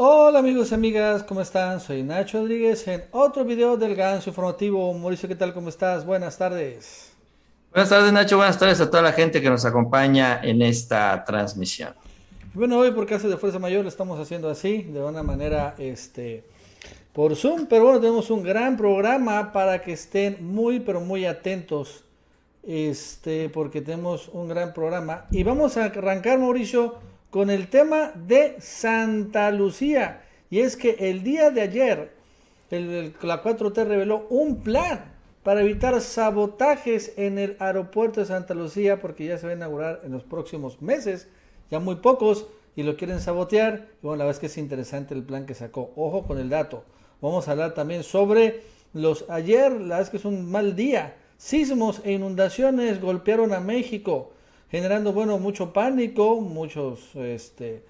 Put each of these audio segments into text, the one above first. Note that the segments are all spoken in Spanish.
Hola amigos y amigas, ¿cómo están? Soy Nacho Rodríguez en otro video del Ganso Informativo. Mauricio, ¿qué tal? ¿Cómo estás? Buenas tardes. Buenas tardes Nacho, buenas tardes a toda la gente que nos acompaña en esta transmisión. Bueno, hoy por caso de Fuerza Mayor lo estamos haciendo así, de una manera este, por Zoom, pero bueno, tenemos un gran programa para que estén muy, pero muy atentos, este, porque tenemos un gran programa. Y vamos a arrancar, Mauricio, con el tema de Santa Lucía. Y es que el día de ayer, el, la 4T reveló un plan para evitar sabotajes en el aeropuerto de Santa Lucía, porque ya se va a inaugurar en los próximos meses, ya muy pocos, y lo quieren sabotear. Y bueno, la verdad es que es interesante el plan que sacó. Ojo con el dato. Vamos a hablar también sobre los ayer, la verdad es que es un mal día. Sismos e inundaciones golpearon a México generando, bueno, mucho pánico, muchos este,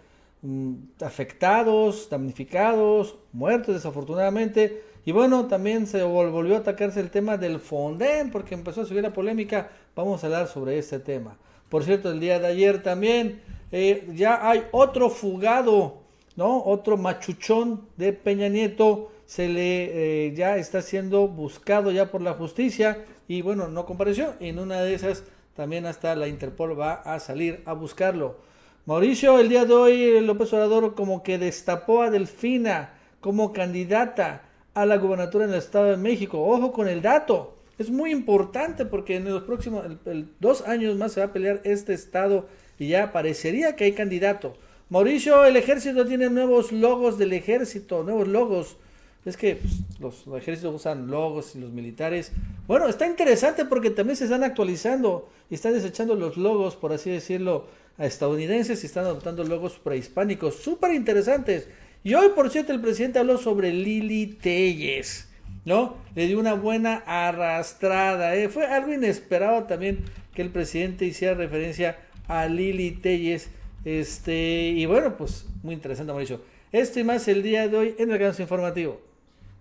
mm, afectados, damnificados, muertos desafortunadamente. Y bueno, también se volvió a atacarse el tema del Fonden, porque empezó a subir la polémica. Vamos a hablar sobre este tema. Por cierto, el día de ayer también eh, ya hay otro fugado, ¿no? Otro machuchón de Peña Nieto. Se le eh, ya está siendo buscado ya por la justicia y bueno, no compareció. En una de esas también hasta la Interpol va a salir a buscarlo. Mauricio, el día de hoy López Obrador como que destapó a Delfina como candidata a la gubernatura en el Estado de México. Ojo con el dato. Es muy importante porque en los próximos dos años más se va a pelear este estado y ya parecería que hay candidato. Mauricio, el ejército tiene nuevos logos del ejército, nuevos logos es que pues, los, ejércitos usan logos y los militares. Bueno, está interesante porque también se están actualizando y están desechando los logos, por así decirlo, a estadounidenses y están adoptando logos prehispánicos súper interesantes. Y hoy, por cierto, el presidente habló sobre Lili Telles, ¿no? Le dio una buena arrastrada. ¿eh? Fue algo inesperado también que el presidente hiciera referencia a Lili Telles. Este, y bueno, pues muy interesante, Mauricio. Esto y más el día de hoy en el canal informativo.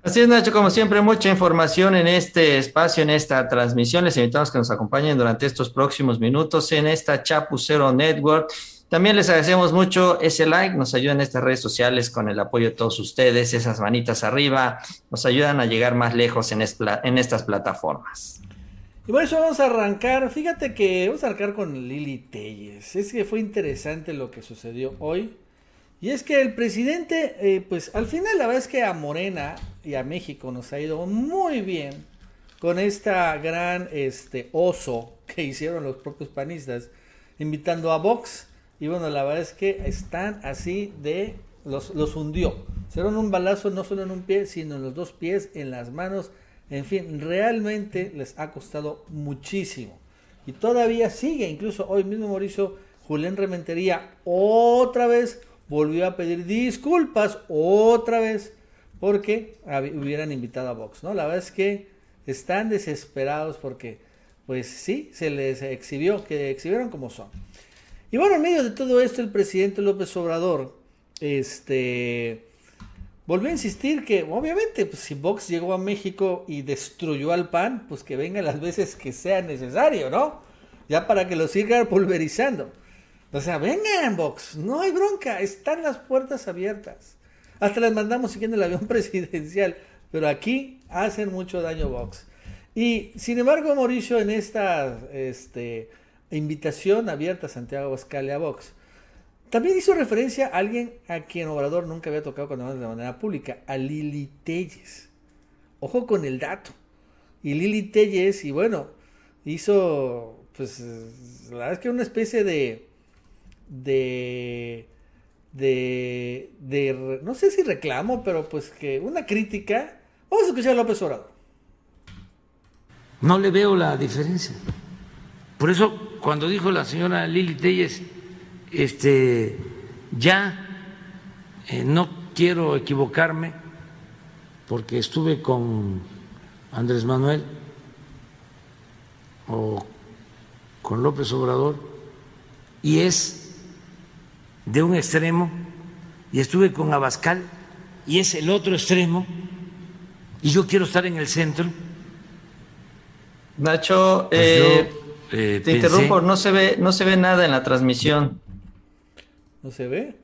Así es, Nacho, como siempre, mucha información en este espacio, en esta transmisión. Les invitamos que nos acompañen durante estos próximos minutos en esta Chapucero Network. También les agradecemos mucho ese like, nos ayudan estas redes sociales con el apoyo de todos ustedes, esas manitas arriba, nos ayudan a llegar más lejos en, en estas plataformas. Y por eso vamos a arrancar, fíjate que vamos a arrancar con Lili Telles. Es que fue interesante lo que sucedió hoy. Y es que el presidente, eh, pues al final la verdad es que a Morena y a México nos ha ido muy bien con esta gran este oso que hicieron los propios panistas, invitando a Vox. Y bueno, la verdad es que están así de... Los, los hundió. Se dieron un balazo no solo en un pie, sino en los dos pies, en las manos. En fin, realmente les ha costado muchísimo. Y todavía sigue, incluso hoy mismo Mauricio Julián Rementería otra vez volvió a pedir disculpas otra vez porque hubieran invitado a Vox, ¿no? La verdad es que están desesperados porque, pues sí, se les exhibió, que exhibieron como son. Y bueno, en medio de todo esto, el presidente López Obrador, este, volvió a insistir que, obviamente, pues, si Vox llegó a México y destruyó al PAN, pues que venga las veces que sea necesario, ¿no? Ya para que lo siga pulverizando. O sea, vengan, Vox, no hay bronca, están las puertas abiertas. Hasta les mandamos siguiendo el avión presidencial, pero aquí hacen mucho daño Vox. Y sin embargo, Mauricio, en esta este, invitación abierta a Santiago Abascal a Vox, también hizo referencia a alguien a quien Obrador nunca había tocado cuando de manera pública, a Lili Telles. Ojo con el dato. Y Lili Telles, y bueno, hizo, pues, la verdad es que una especie de de, de, de, no sé si reclamo, pero pues que una crítica. Vamos a escuchar a López Obrador. No le veo la diferencia. Por eso, cuando dijo la señora Lili Telles, este, ya eh, no quiero equivocarme, porque estuve con Andrés Manuel o con López Obrador, y es de un extremo y estuve con Abascal y es el otro extremo y yo quiero estar en el centro. Nacho, pues eh, eh, te interrumpo, no se ve, no se ve nada en la transmisión. ¿No se ve?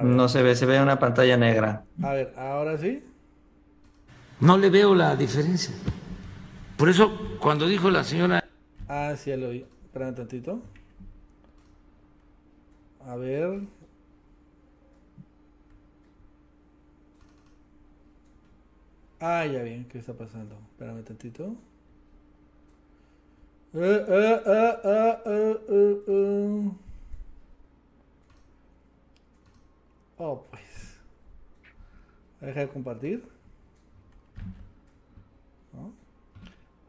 No se ve, se ve una pantalla negra. A ver, ahora sí. No le veo la diferencia. Por eso, cuando dijo la señora... Ah, sí, ya lo oí. Espérame tantito. A ver. Ah, ya bien, ¿qué está pasando? Espérame tantito. Uh, uh, uh, oh, pues. Deja de compartir. ¿No?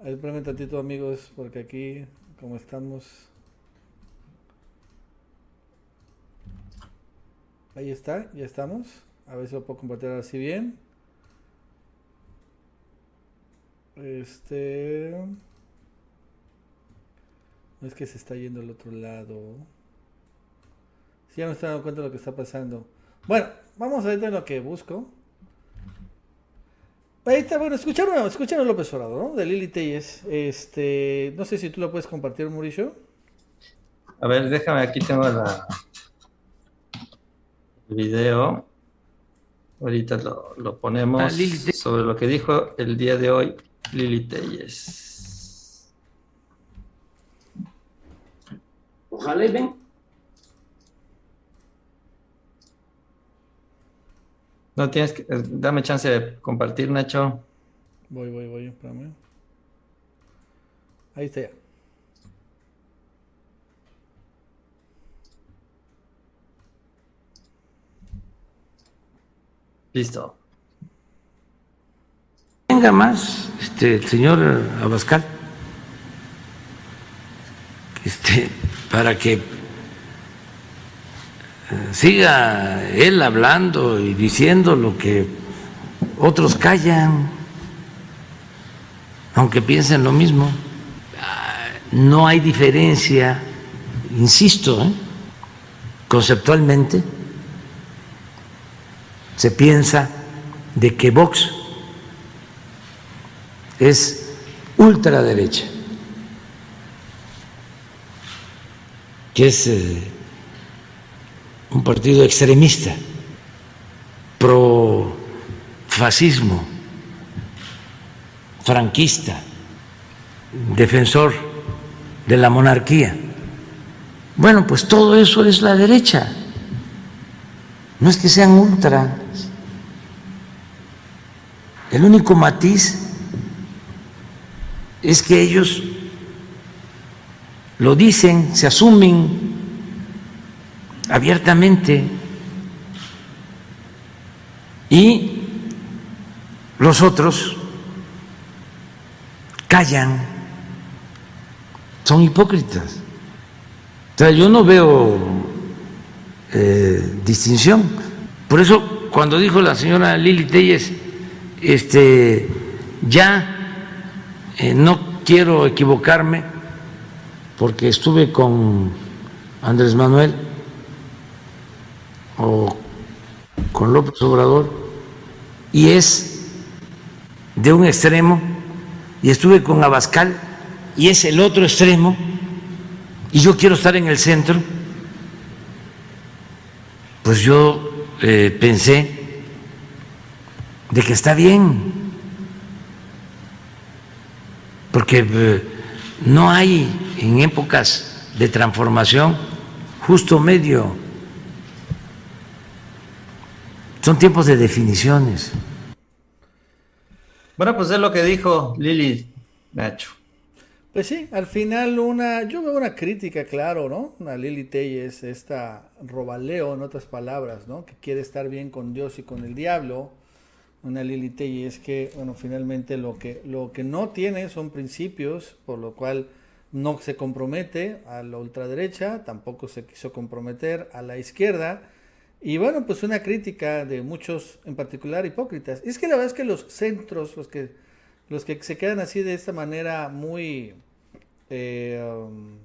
Espérame tantito, amigos, porque aquí, como estamos. Ahí está, ya estamos. A ver si lo puedo compartir así bien. Este. No es que se está yendo al otro lado. Si ya me estoy dando cuenta de lo que está pasando. Bueno, vamos a ver en lo que busco. Ahí está, bueno, escucharon, escucharon López Obrador, ¿no? De Lili Telles. Este, no sé si tú lo puedes compartir, Mauricio. A ver, déjame, aquí tengo la, el video. Ahorita lo, lo ponemos Ah, sobre lo que dijo el día de hoy Lili Telles. Ojalá y ven. No tienes que, eh, dame chance de compartir, Nacho. Voy, voy, voy, espérame. Ahí está ya. Listo. Venga más, este, el señor Abascal, este, para que eh, siga él hablando y diciendo lo que otros callan, aunque piensen lo mismo. Ah, No hay diferencia, insisto, ¿eh? conceptualmente, se piensa de que Vox es ultraderecha, que es eh, un partido extremista, pro fascismo, franquista, defensor de la monarquía. Bueno, pues todo eso es la derecha. No es que sean ultras. El único matiz es que ellos lo dicen, se asumen abiertamente y los otros callan, son hipócritas. O sea, yo no veo eh, distinción. Por eso, cuando dijo la señora Lili Telles, este, ya eh, no quiero equivocarme, porque estuve con Andrés Manuel o con López Obrador, y es de un extremo, y estuve con Abascal, y es el otro extremo, y yo quiero estar en el centro, pues yo eh, pensé de que está bien, porque eh, no hay en épocas de transformación justo medio, son tiempos de definiciones. Bueno, pues es lo que dijo Lili, Nacho. Pues sí, al final una, yo veo una crítica, claro, ¿no? Una Lili Telles, esta robaleo, en otras palabras, ¿no? Que quiere estar bien con Dios y con el diablo. Una Lili Telles que, bueno, finalmente lo que, lo que no tiene son principios, por lo cual no se compromete a la ultraderecha, tampoco se quiso comprometer a la izquierda. Y bueno, pues una crítica de muchos, en particular hipócritas. Y es que la verdad es que los centros, los que los que se quedan así de esta manera muy eh, um,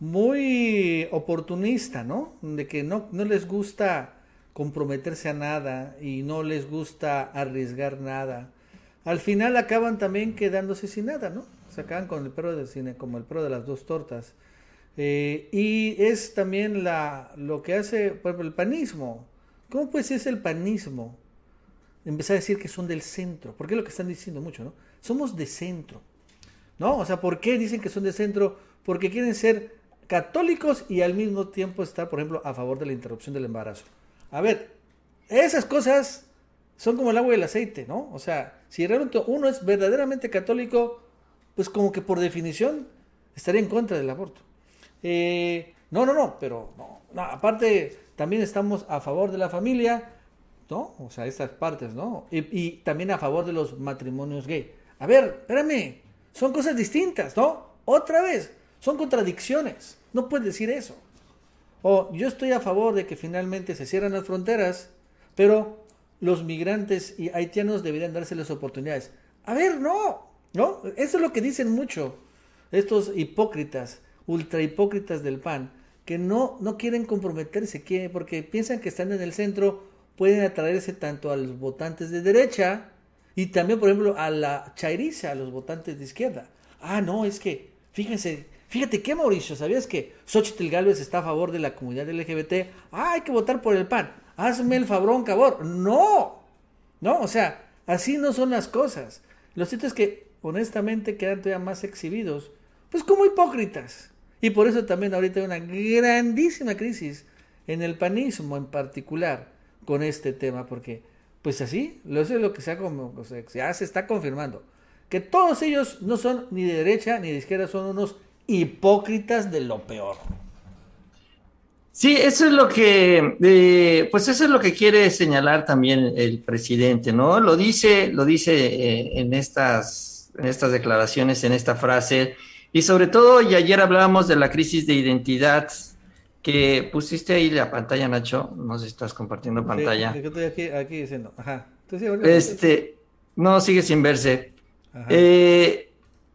muy oportunista, ¿no? De que no, no les gusta comprometerse a nada y no les gusta arriesgar nada. Al final acaban también quedándose sin nada, ¿no? Se acaban con el perro del cine, como el perro de las dos tortas. Eh, y es también la, lo que hace por ejemplo, el panismo. ¿Cómo puede ser el panismo? Empezar a decir que son del centro, porque es lo que están diciendo mucho, ¿no? Somos de centro, ¿no? O sea, ¿por qué dicen que son de centro? Porque quieren ser católicos y al mismo tiempo estar, por ejemplo, a favor de la interrupción del embarazo. A ver, esas cosas son como el agua y el aceite, ¿no? O sea, si realmente uno es verdaderamente católico, pues como que por definición estaría en contra del aborto. Eh, no, no, no, pero no, aparte también estamos a favor de la familia, ¿no? O sea, estas partes, ¿no? Y, y, también a favor de los matrimonios gay. A ver, espérame, son cosas distintas, ¿no? Otra vez, son contradicciones. No puedes decir eso. O yo estoy a favor de que finalmente se cierren las fronteras, pero los migrantes y haitianos deberían darse las oportunidades. A ver, no, ¿no? Eso es lo que dicen mucho estos hipócritas, ultra hipócritas del PAN, que no, no quieren comprometerse, porque piensan que están en el centro, pueden atraerse tanto a los votantes de derecha y también, por ejemplo, a la chairiza, a los votantes de izquierda. Ah, no, es que, fíjense, fíjate que Mauricio, ¿sabías que Xochitl Gálvez está a favor de la comunidad LGBT? Ah, hay que votar por el PAN hazme el fabrón, cabrón. No, no, o sea, así no son las cosas. Lo cierto es que, honestamente, quedan todavía más exhibidos, pues como hipócritas. Y por eso también ahorita hay una grandísima crisis en el panismo en particular con este tema, porque, pues así, eso es lo que se como, ya se está confirmando. Que todos ellos no son ni de derecha ni de izquierda, son unos hipócritas de lo peor. Sí, eso es lo que, eh, pues eso es lo que quiere señalar también el presidente, ¿no? Lo dice, lo dice eh, en estas, en estas declaraciones, en esta frase, y sobre todo, y ayer hablábamos de la crisis de identidad que pusiste ahí la pantalla, Nacho, no sé si estás compartiendo pantalla. Sí, estoy aquí, aquí diciendo, ajá. este, no, sigue sin verse. Eh,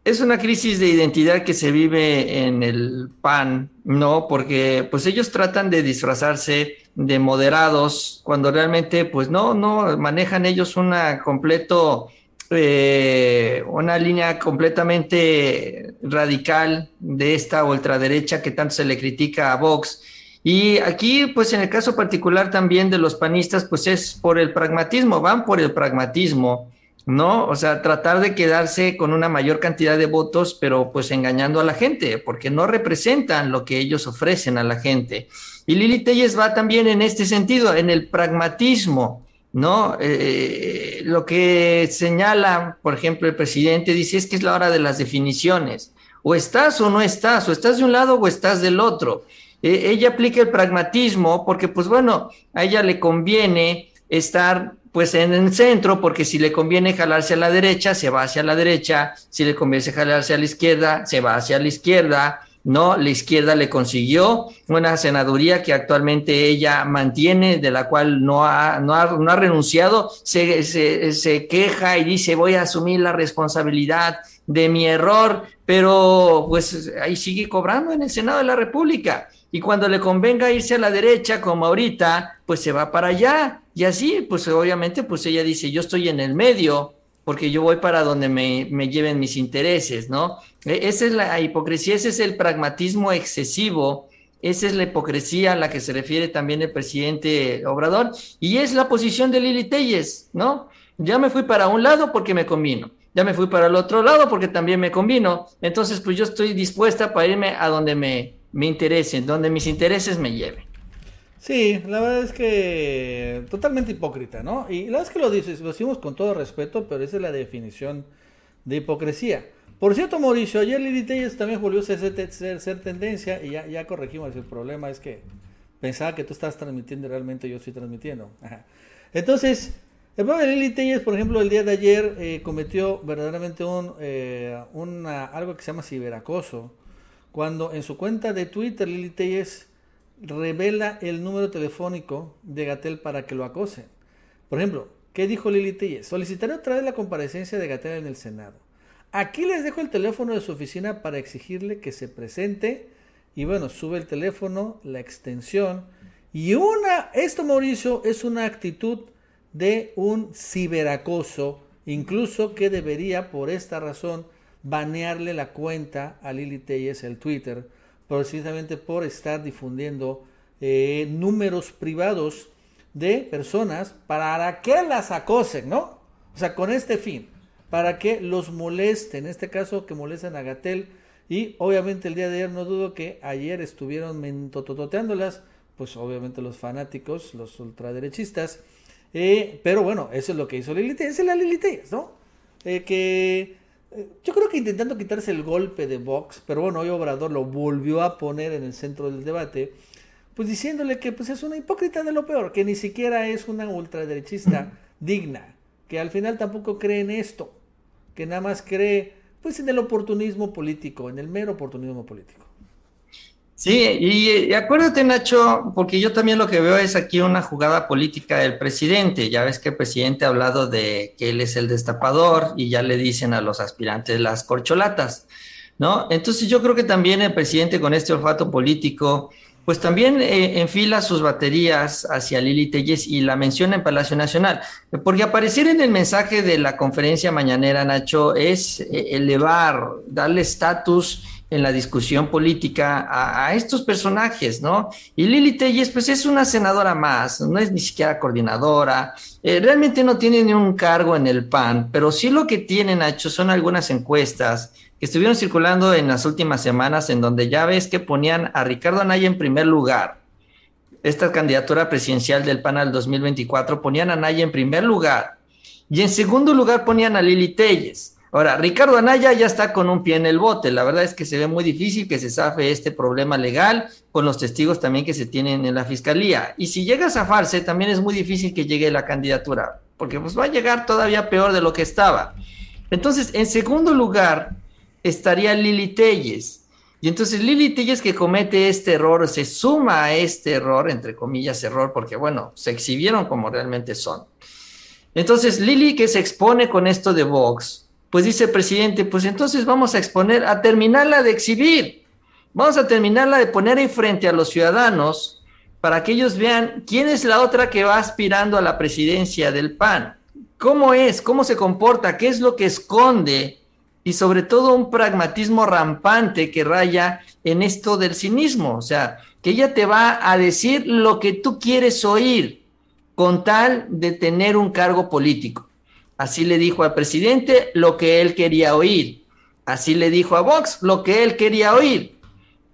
es una crisis de identidad que se vive en el PAN, ¿no? Porque pues ellos tratan de disfrazarse de moderados cuando realmente pues no, no manejan ellos una completo, eh, una línea completamente radical de esta ultraderecha que tanto se le critica a Vox. Y aquí, pues en el caso particular también de los panistas, pues es por el pragmatismo, van por el pragmatismo. ¿No? O sea, tratar de quedarse con una mayor cantidad de votos, pero pues engañando a la gente, porque no representan lo que ellos ofrecen a la gente. Y Lili Telles va también en este sentido, en el pragmatismo, ¿no? Eh, lo que señala, por ejemplo, el presidente dice es que es la hora de las definiciones. O estás o no estás, o estás de un lado o estás del otro. Eh, ella aplica el pragmatismo porque, pues bueno, a ella le conviene estar pues en el centro, porque si le conviene jalarse a la derecha, se va hacia la derecha, si le conviene jalarse a la izquierda, se va hacia la izquierda, ¿no? La izquierda le consiguió una senaduría que actualmente ella mantiene, de la cual no ha, no ha, no ha renunciado, se, se, se queja y dice voy a asumir la responsabilidad de mi error, pero pues ahí sigue cobrando en el Senado de la República. Y cuando le convenga irse a la derecha, como ahorita, pues se va para allá. Y así, pues obviamente, pues ella dice, yo estoy en el medio, porque yo voy para donde me, me lleven mis intereses, ¿no? E, esa es la hipocresía, ese es el pragmatismo excesivo, esa es la hipocresía a la que se refiere también el presidente Obrador, y es la posición de Lili Telles, ¿no? Ya me fui para un lado porque me convino, ya me fui para el otro lado porque también me convino, entonces pues yo estoy dispuesta para irme a donde me, me interesen, donde mis intereses me lleven. Sí, la verdad es que totalmente hipócrita, ¿no? Y la verdad es que lo dices, lo decimos con todo respeto, pero esa es la definición de hipocresía. Por cierto, Mauricio, ayer Lili Telles también volvió a ser, tendencia y ya, corregimos. El problema es que pensaba que tú estás transmitiendo realmente yo estoy transmitiendo. Entonces, el problema de Lili Telles, por ejemplo, el día de ayer eh, cometió verdaderamente un, eh, algo que se llama ciberacoso cuando en su cuenta de Twitter Lili Telles revela el número telefónico de Gatel para que lo acosen. Por ejemplo, ¿qué dijo Lili Telles? Solicitaré otra vez la comparecencia de Gatel en el Senado. Aquí les dejo el teléfono de su oficina para exigirle que se presente y bueno, sube el teléfono, la extensión y una, esto Mauricio es una actitud de un ciberacoso, incluso que debería por esta razón banearle la cuenta a Lili Telles, el Twitter, precisamente por estar difundiendo eh, números privados de personas para que las acosen, ¿no? O sea, con este fin, para que los molesten, en este caso que molesten a Gatel. Y obviamente el día de ayer no dudo que ayer estuvieron mentototeándolas, pues obviamente los fanáticos, los ultraderechistas. Eh, pero bueno, eso es lo que hizo Lili Esa es la Lili ¿no? Eh, que yo creo que intentando quitarse el golpe de Vox, pero bueno, hoy Obrador lo volvió a poner en el centro del debate pues diciéndole que pues es una hipócrita de lo peor, que ni siquiera es una ultraderechista digna, que al final tampoco cree en esto, que nada más cree pues en el oportunismo político, en el mero oportunismo político. Sí, y, acuérdate Nacho, porque yo también lo que veo es aquí una jugada política del presidente. Ya ves que el presidente ha hablado de que él es el destapador y ya le dicen a los aspirantes las corcholatas, ¿no? Entonces yo creo que también el presidente con este olfato político pues también eh, enfila sus baterías hacia Lili Telles y la menciona en Palacio Nacional. Porque aparecer en el mensaje de la conferencia mañanera, Nacho, es eh, elevar, darle estatus en la discusión política a, estos personajes, ¿no? Y Lili Telles, pues es una senadora más, no es ni siquiera coordinadora, eh, realmente no tiene ni un cargo en el PAN, pero sí lo que tiene, Nacho, son algunas encuestas que estuvieron circulando en las últimas semanas en donde ya ves que ponían a Ricardo Anaya en primer lugar. Esta candidatura presidencial del PAN al 2024 ponían a Anaya en primer lugar y en segundo lugar ponían a Lili Telles. Ahora, Ricardo Anaya ya está con un pie en el bote. La verdad es que se ve muy difícil que se zafe este problema legal con los testigos también que se tienen en la fiscalía. Y si llega a zafarse, también es muy difícil que llegue la candidatura, porque pues va a llegar todavía peor de lo que estaba. Entonces, en segundo lugar, estaría Lili Telles. Y entonces Lili Telles que comete este error, se suma a este error, entre comillas error, porque bueno, se exhibieron como realmente son. Entonces Lili que se expone con esto de Vox, pues dice el presidente, pues entonces vamos a exponer, a terminarla de exhibir, vamos a terminarla de poner en frente a los ciudadanos para que ellos vean quién es la otra que va aspirando a la presidencia del PAN, cómo es, cómo se comporta, qué es lo que esconde y sobre todo un pragmatismo rampante que raya en esto del cinismo, o sea, que ella te va a decir lo que tú quieres oír con tal de tener un cargo político. Así le dijo al presidente lo que él quería oír. Así le dijo a Vox lo que él quería oír.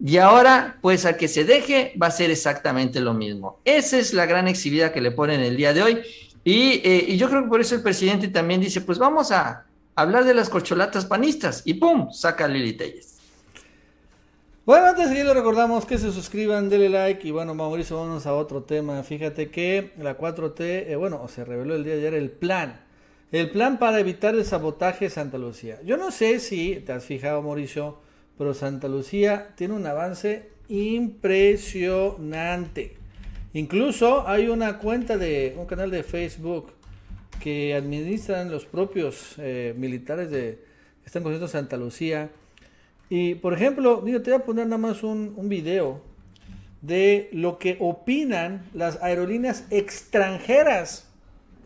Y ahora, pues a que se deje, va a ser exactamente lo mismo. Esa es la gran exhibida que le ponen el día de hoy. Y, eh, y yo creo que por eso el presidente también dice, pues vamos a, hablar de las corcholatas panistas y ¡pum! saca Lili Telles. Bueno, antes de seguir recordamos que se suscriban, denle like y bueno, Mauricio, vamos a otro tema. Fíjate que la 4T, eh, bueno, se reveló el día de ayer el plan. El plan para evitar el sabotaje de Santa Lucía. Yo no sé si te has fijado, Mauricio, pero Santa Lucía tiene un avance impresionante. Incluso hay una cuenta de un canal de Facebook que administran los propios eh, militares de están cogiendo Santa Lucía. Y por ejemplo, te voy a poner nada más un, un video de lo que opinan las aerolíneas extranjeras,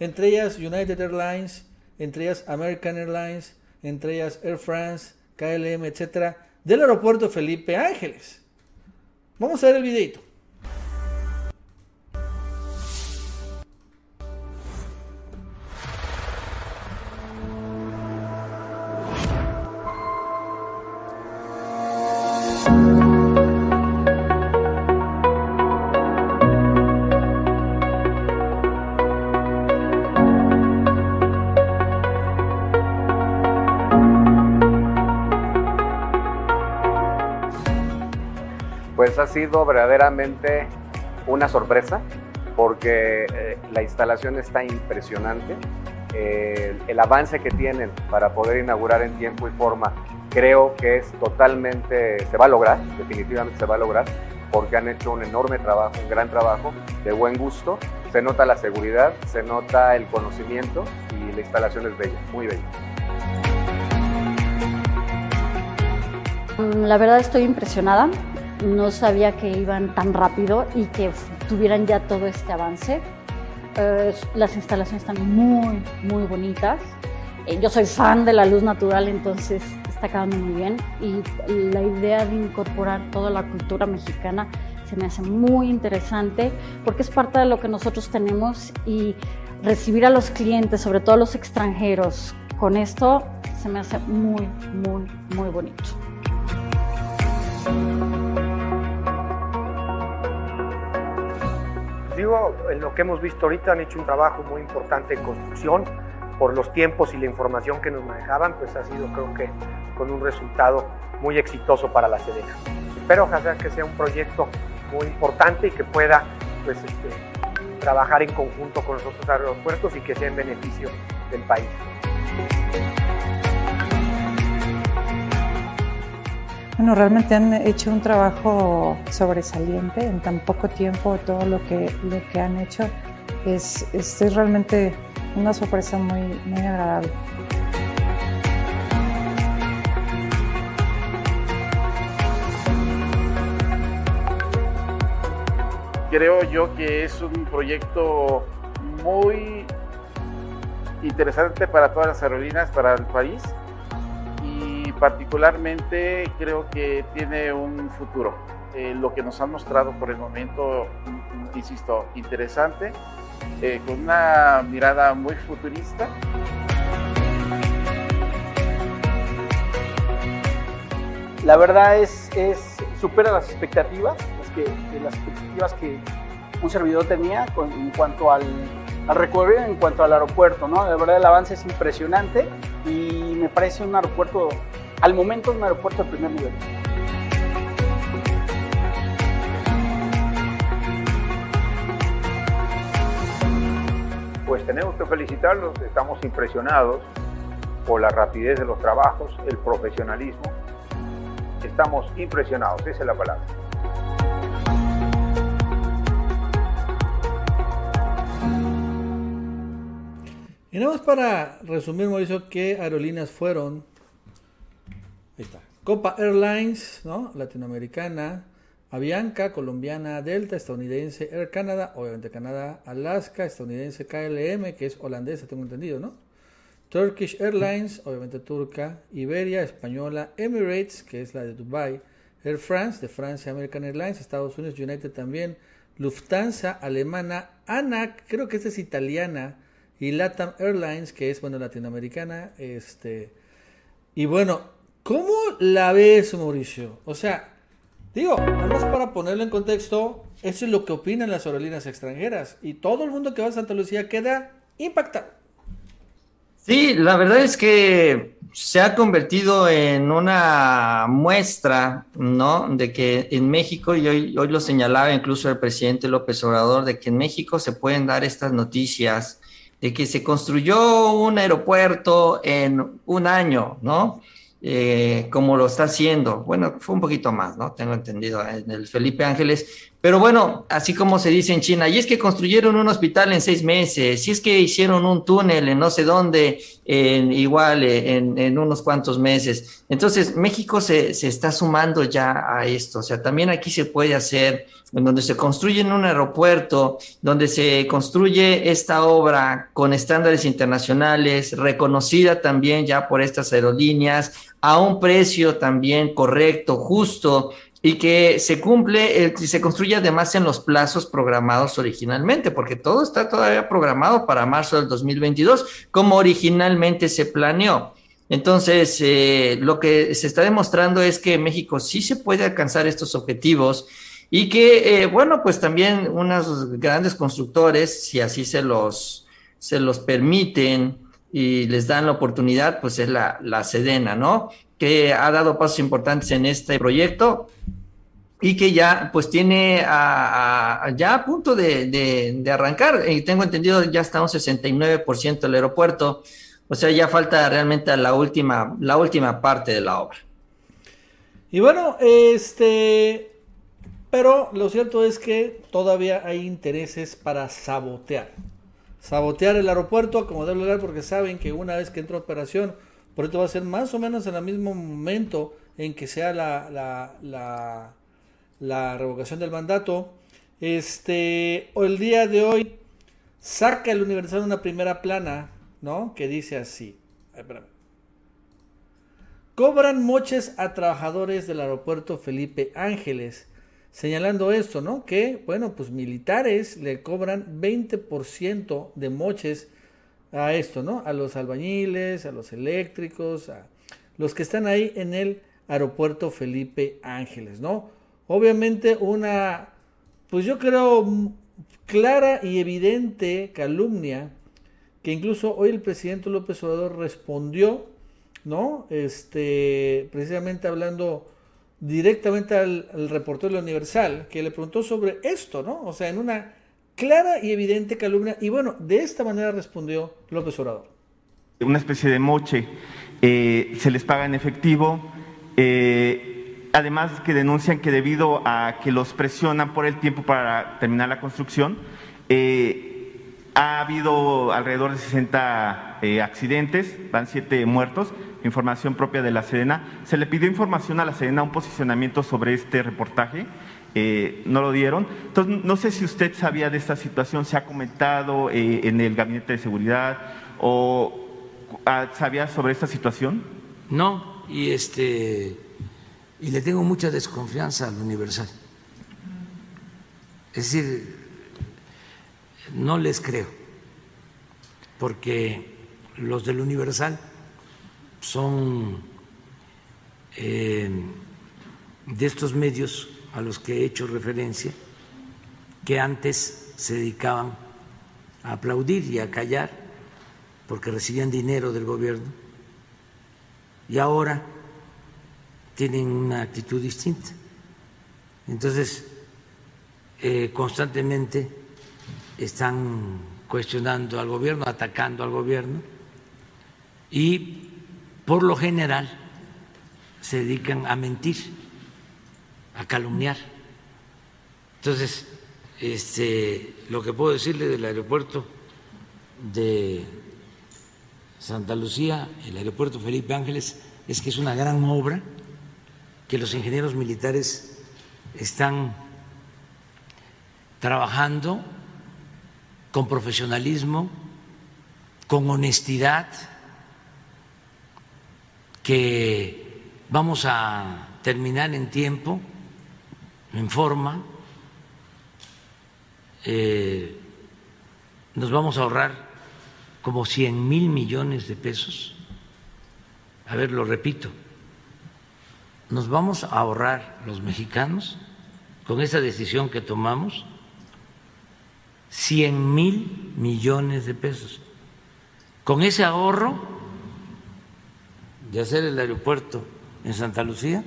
entre ellas United Airlines, entre ellas American Airlines, entre ellas Air France, KLM, etcétera, del aeropuerto Felipe Ángeles. Vamos a ver el videito. Sido verdaderamente una sorpresa porque eh, la instalación está impresionante. el avance que tienen para poder inaugurar en tiempo y forma creo que es totalmente, se va a lograr, definitivamente se va a lograr, porque han hecho un enorme trabajo, un gran trabajo, de buen gusto. Se nota la seguridad, se nota el conocimiento y la instalación es bella, muy bella. La verdad estoy impresionada no sabía que iban tan rápido y que tuvieran ya todo este avance. Eh, las instalaciones están muy, muy bonitas. Eh, yo soy fan de la luz natural, entonces está quedando muy bien. Y la idea de incorporar toda la cultura mexicana se me hace muy interesante porque es parte de lo que nosotros tenemos y recibir a los clientes, sobre todo los extranjeros, con esto se me hace muy, muy, muy bonito. Digo, en lo que hemos visto ahorita han hecho un trabajo muy importante en construcción por los tiempos y la información que nos manejaban, pues ha sido creo que con un resultado muy exitoso para la Sedena. Espero ojalá que sea un proyecto muy importante y que pueda pues, este, trabajar en conjunto con los otros aeropuertos y que sea en beneficio del país. Bueno, realmente han hecho un trabajo sobresaliente en tan poco tiempo. Todo lo que, lo que han hecho es, es realmente una sorpresa muy, muy agradable. Creo yo que es un proyecto muy interesante para todas las aerolíneas, para el país particularmente creo que tiene un futuro. Eh, lo que nos han mostrado por el momento, insisto, interesante, eh, con una mirada muy futurista. La verdad es, es supera las expectativas, que, las expectativas que un servidor tenía en cuanto al, al recorrido, en cuanto al aeropuerto. ¿no? La verdad el avance es impresionante y me parece un aeropuerto al momento un aeropuerto de primer nivel. Pues tenemos que felicitarlos, estamos impresionados por la rapidez de los trabajos, el profesionalismo. Estamos impresionados, esa es la palabra. Y nada más para resumir, Mauricio, qué aerolíneas fueron Ahí está. Copa Airlines, ¿no? Latinoamericana, Avianca, colombiana, Delta, estadounidense, Air Canada, obviamente Canadá, Alaska, estadounidense KLM, que es holandesa, tengo entendido, ¿no? Turkish Airlines, obviamente turca, Iberia, española, Emirates, que es la de Dubai, Air France, de Francia, American Airlines, Estados Unidos, United también, Lufthansa, alemana, ANAC, creo que esta es italiana, y LATAM Airlines, que es, bueno, latinoamericana, este, y bueno, ¿Cómo la ves, Mauricio? O sea, digo, nada más para ponerlo en contexto, eso es lo que opinan las aerolíneas extranjeras. Y todo el mundo que va a Santa Lucía queda impactado. Sí, la verdad es que se ha convertido en una muestra, ¿no? De que en México, y hoy, hoy lo señalaba incluso el presidente López Obrador, de que en México se pueden dar estas noticias de que se construyó un aeropuerto en un año, ¿no? Eh, como lo está haciendo. Bueno, fue un poquito más, ¿no? Tengo entendido en el Felipe Ángeles. Pero bueno, así como se dice en China, y es que construyeron un hospital en seis meses, y es que hicieron un túnel en no sé dónde, en, igual en, en unos cuantos meses. Entonces, México se, se está sumando ya a esto. O sea, también aquí se puede hacer en donde se construye un aeropuerto, donde se construye esta obra con estándares internacionales, reconocida también ya por estas aerolíneas, a un precio también correcto, justo, y que se cumple, y se construye además en los plazos programados originalmente, porque todo está todavía programado para marzo del 2022, como originalmente se planeó. Entonces, eh, lo que se está demostrando es que México sí se puede alcanzar estos objetivos y que, eh, bueno, pues también unos grandes constructores, si así se los, se los permiten y les dan la oportunidad, pues es la, la Sedena, ¿no? Que ha dado pasos importantes en este proyecto y que ya pues tiene ya a punto de, de, arrancar. Y tengo entendido ya está un 69% del aeropuerto, o sea, ya falta realmente la última, la última parte de la obra. Y bueno, este, pero lo cierto es que todavía hay intereses para sabotear. Sabotear el aeropuerto, como debe lugar, porque saben que una vez que entra operación, por esto va a ser más o menos en el mismo momento en que sea la, la, la, revocación del mandato. Este, el día de hoy saca el Universal una primera plana, ¿no? Que dice así. Cobran moches a trabajadores del aeropuerto Felipe Ángeles señalando esto, ¿no? Que, bueno, pues militares le cobran 20% de moches a esto, ¿no? A los albañiles, a los eléctricos, a los que están ahí en el aeropuerto Felipe Ángeles, ¿no? Obviamente una, pues yo creo, clara y evidente calumnia que incluso hoy el presidente López Obrador respondió, ¿no? Este, precisamente hablando directamente al, reportero Universal, que le preguntó sobre esto, ¿no? O sea, en una clara y evidente calumnia. Y bueno, de esta manera respondió López Obrador. Una especie de moche, eh, se les paga en efectivo. Eh, además que denuncian que debido a que los presionan por el tiempo para terminar la construcción, eh, ha habido alrededor de 60 accidentes, van siete muertos, información propia de la Sedena. Se le pidió información a la Sedena, un posicionamiento sobre este reportaje. Eh, no lo dieron. Entonces, no sé si usted sabía de esta situación, se ha comentado eh, en el Gabinete de Seguridad o ah, sabía sobre esta situación. No, y este y le tengo mucha desconfianza al Universal. Es decir, no les creo, porque los del Universal son eh, de estos medios a los que he hecho referencia, que antes se dedicaban a aplaudir y a callar porque recibían dinero del gobierno y ahora tienen una actitud distinta. Entonces, eh, constantemente están cuestionando al gobierno, atacando al gobierno y por lo general se dedican a mentir, a calumniar. Entonces, este, lo que puedo decirle del aeropuerto de Santa Lucía, el aeropuerto Felipe Ángeles, es que es una gran obra que los ingenieros militares están trabajando con profesionalismo, con honestidad que vamos a terminar en tiempo, en forma, eh, nos vamos a ahorrar como 100 mil millones de pesos. A ver, lo repito, nos vamos a ahorrar los mexicanos con esa decisión que tomamos 100 mil millones de pesos. Con ese ahorro de hacer el aeropuerto en Santa Lucía?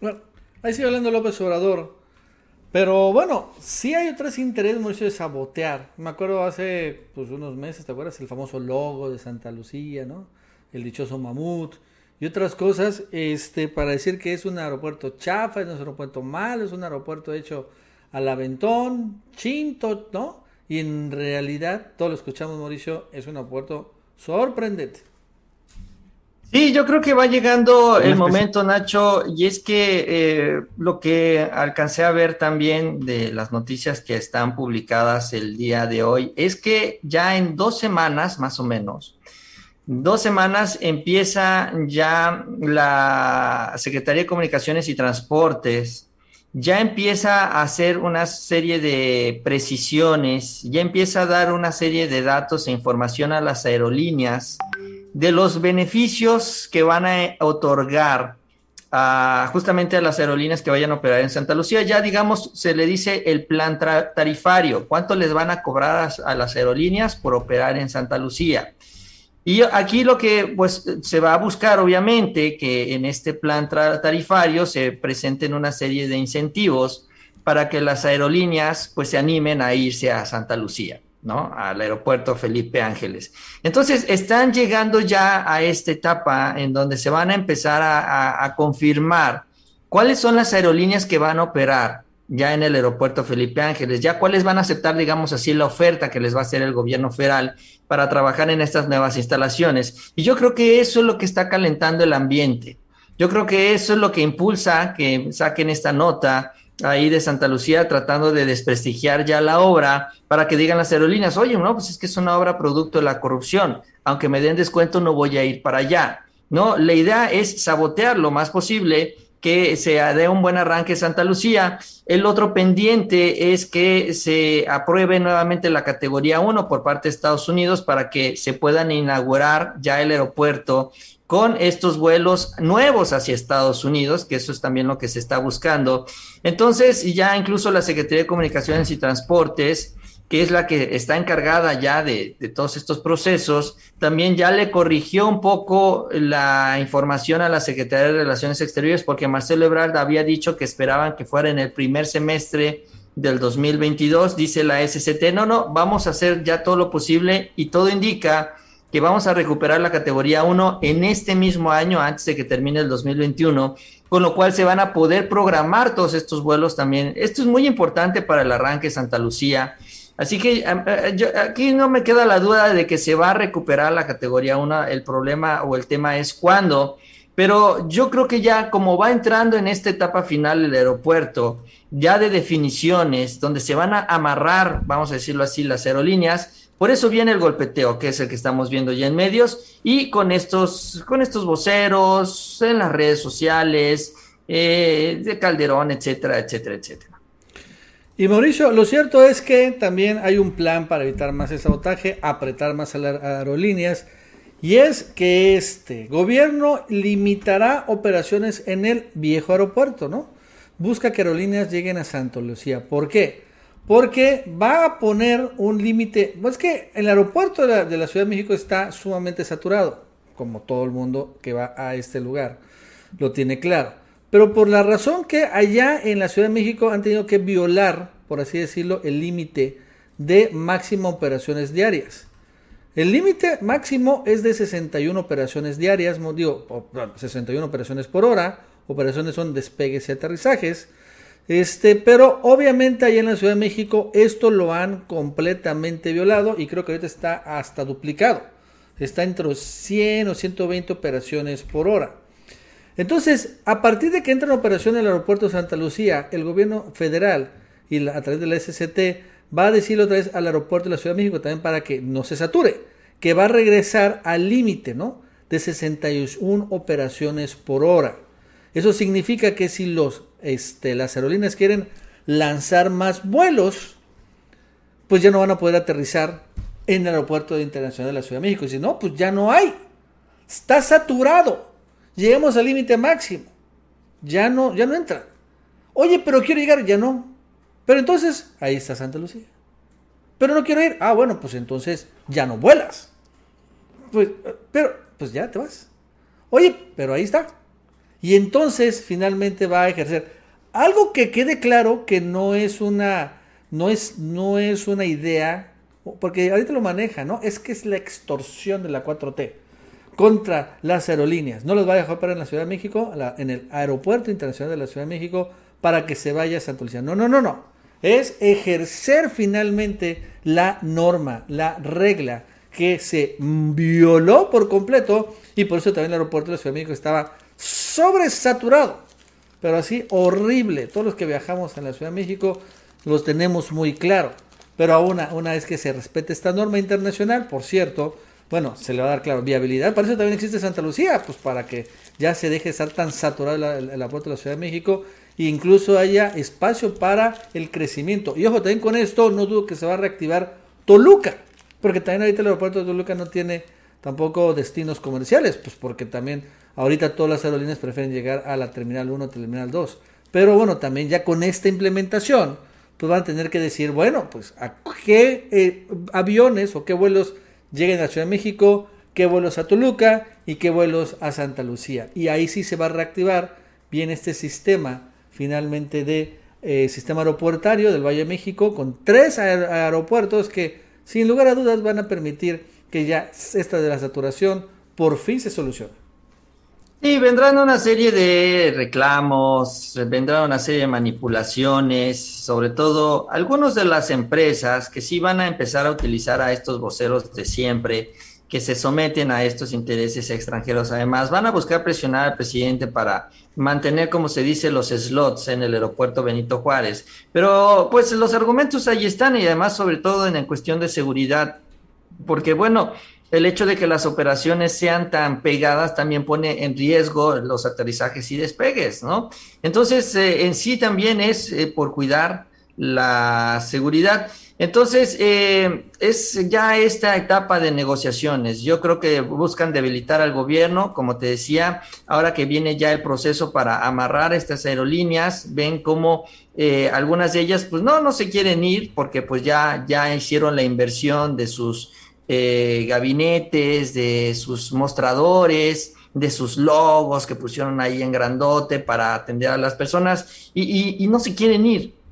Bueno, ahí sigue hablando López Obrador. Pero bueno, sí hay otros intereses, Mauricio, de sabotear. Me acuerdo hace pues, unos meses, ¿te acuerdas? El famoso logo de Santa Lucía, ¿no? El dichoso mamut y otras cosas, este, para decir que es un aeropuerto chafa, es un aeropuerto malo, es un aeropuerto hecho al aventón, chinto, ¿no? Y en realidad, todo lo escuchamos, Mauricio, es un aeropuerto sorprendente. Sí, yo creo que va llegando el momento, Nacho, y es que eh, lo que alcancé a ver también de las noticias que están publicadas el día de hoy es que ya en dos semanas, más o menos, dos semanas empieza ya la Secretaría de Comunicaciones y Transportes, ya empieza a hacer una serie de precisiones, ya empieza a dar una serie de datos e información a las aerolíneas de los beneficios que van a otorgar justamente a las aerolíneas que vayan a operar en Santa Lucía. Ya, digamos, se le dice el plan tarifario, cuánto les van a cobrar a, las aerolíneas por operar en Santa Lucía. Y aquí lo que pues se va a buscar, obviamente, que en este plan tarifario se presenten una serie de incentivos para que las aerolíneas pues se animen a irse a Santa Lucía. ¿No? Al aeropuerto Felipe Ángeles. Entonces, están llegando ya a esta etapa en donde se van a empezar a, confirmar cuáles son las aerolíneas que van a operar ya en el aeropuerto Felipe Ángeles, ya cuáles van a aceptar, digamos así, la oferta que les va a hacer el gobierno federal para trabajar en estas nuevas instalaciones. Y yo creo que eso es lo que está calentando el ambiente. Yo creo que eso es lo que impulsa que saquen esta nota ahí de Santa Lucía tratando de desprestigiar ya la obra para que digan las aerolíneas, oye, no, pues es que es una obra producto de la corrupción, aunque me den descuento no voy a ir para allá. No, la idea es sabotear lo más posible que se dé un buen arranque Santa Lucía. El otro pendiente es que se apruebe nuevamente la categoría 1 por parte de Estados Unidos para que se puedan inaugurar ya el aeropuerto con estos vuelos nuevos hacia Estados Unidos, que eso es también lo que se está buscando. Entonces, ya incluso la Secretaría de Comunicaciones y Transportes que es la que está encargada ya de, todos estos procesos, también ya le corrigió un poco la información a la Secretaría de Relaciones Exteriores, porque Marcelo Ebrard había dicho que esperaban que fuera en el primer semestre del 2022, dice la SCT, no, no, vamos a hacer ya todo lo posible y todo indica que vamos a recuperar la categoría 1 en este mismo año, antes de que termine el 2021, con lo cual se van a poder programar todos estos vuelos también. Esto es muy importante para el arranque Santa Lucía Así que eh, aquí no me queda la duda de que se va a recuperar la categoría 1. El problema o el tema es cuándo. Pero yo creo que ya como va entrando en esta etapa final el aeropuerto, ya de definiciones, donde se van a amarrar, vamos a decirlo así, las aerolíneas, por eso viene el golpeteo, que es el que estamos viendo ya en medios, y con estos, con estos voceros, en las redes sociales, eh, de Calderón, etcétera, etcétera, etcétera. Y Mauricio, lo cierto es que también hay un plan para evitar más el sabotaje, apretar más a las aerolíneas, y es que este gobierno limitará operaciones en el viejo aeropuerto, ¿no? Busca que aerolíneas lleguen a Santo Lucía. ¿Por qué? Porque va a poner un límite. Es que el aeropuerto de la, Ciudad de México está sumamente saturado, como todo el mundo que va a este lugar lo tiene claro pero por la razón que allá en la Ciudad de México han tenido que violar, por así decirlo, el límite de máximo operaciones diarias. El límite máximo es de 61 operaciones diarias, digo, 61 operaciones por hora, operaciones son despegues y aterrizajes, este, pero obviamente allá en la Ciudad de México esto lo han completamente violado y creo que ahorita está hasta duplicado. Está entre 100 o 120 operaciones por hora. Entonces, a partir de que entra en operación el aeropuerto de Santa Lucía, el gobierno federal y a través de la SCT va a decirle otra vez al aeropuerto de la Ciudad de México también para que no se sature, que va a regresar al límite, ¿no? De 61 operaciones por hora. Eso significa que si los, este, las aerolíneas quieren lanzar más vuelos, pues ya no van a poder aterrizar en el aeropuerto internacional de la Ciudad de México. Y si no, pues ya no hay. Está saturado. Llegamos al límite máximo. Ya no, ya no entra. Oye, pero quiero llegar, ya no. Pero entonces, ahí está Santa Lucía. Pero no quiero ir. Ah, bueno, pues entonces ya no vuelas. Pues, pero, pues ya te vas. Oye, pero ahí está. Y entonces finalmente va a ejercer algo que quede claro que no es una, no es, no es una idea, porque ahorita lo maneja, ¿no? Es que es la extorsión de la 4T contra las aerolíneas. No los va a dejar parar en la Ciudad de México, en el Aeropuerto Internacional de la Ciudad de México, para que se vaya a Santa Lucía. No, no, no, no. Es ejercer finalmente la norma, la regla que se violó por completo y por eso también el aeropuerto de la Ciudad de México estaba sobresaturado, pero así horrible. Todos los que viajamos en la Ciudad de México los tenemos muy claro. Pero aún una vez que se respete esta norma internacional, por cierto, bueno, se le va a dar, claro, viabilidad. Para eso también existe Santa Lucía, pues para que ya se deje de estar tan saturado el, aeropuerto de la Ciudad de México e incluso haya espacio para el crecimiento. Y ojo, también con esto no dudo que se va a reactivar Toluca, porque también ahorita el aeropuerto de Toluca no tiene tampoco destinos comerciales, pues porque también ahorita todas las aerolíneas prefieren llegar a la Terminal 1 Terminal 2. Pero bueno, también ya con esta implementación, pues van a tener que decir, bueno, pues a qué eh, aviones o qué vuelos lleguen a Ciudad de México, qué vuelos a Toluca y qué vuelos a Santa Lucía. Y ahí sí se va a reactivar bien este sistema finalmente de eh, sistema aeropuertario del Valle de México con tres aeropuertos que sin lugar a dudas van a permitir que ya esta de la saturación por fin se solucione. Y vendrán una serie de reclamos, vendrán una serie de manipulaciones, sobre todo algunos de las empresas que sí van a empezar a utilizar a estos voceros de siempre, que se someten a estos intereses extranjeros. Además, van a buscar presionar al presidente para mantener, como se dice, los slots en el aeropuerto Benito Juárez. Pero pues los argumentos ahí están y además sobre todo en cuestión de seguridad, porque bueno, el hecho de que las operaciones sean tan pegadas también pone en riesgo los aterrizajes y despegues, ¿no? Entonces, eh, en sí también es eh, por cuidar la seguridad. Entonces, eh, es ya esta etapa de negociaciones. Yo creo que buscan debilitar al gobierno, como te decía, ahora que viene ya el proceso para amarrar estas aerolíneas, ven cómo eh, algunas de ellas, pues no, no se quieren ir porque pues ya, ya hicieron la inversión de sus eh, gabinetes, de sus mostradores, de sus logos que pusieron ahí en grandote para atender a las personas y no se quieren ir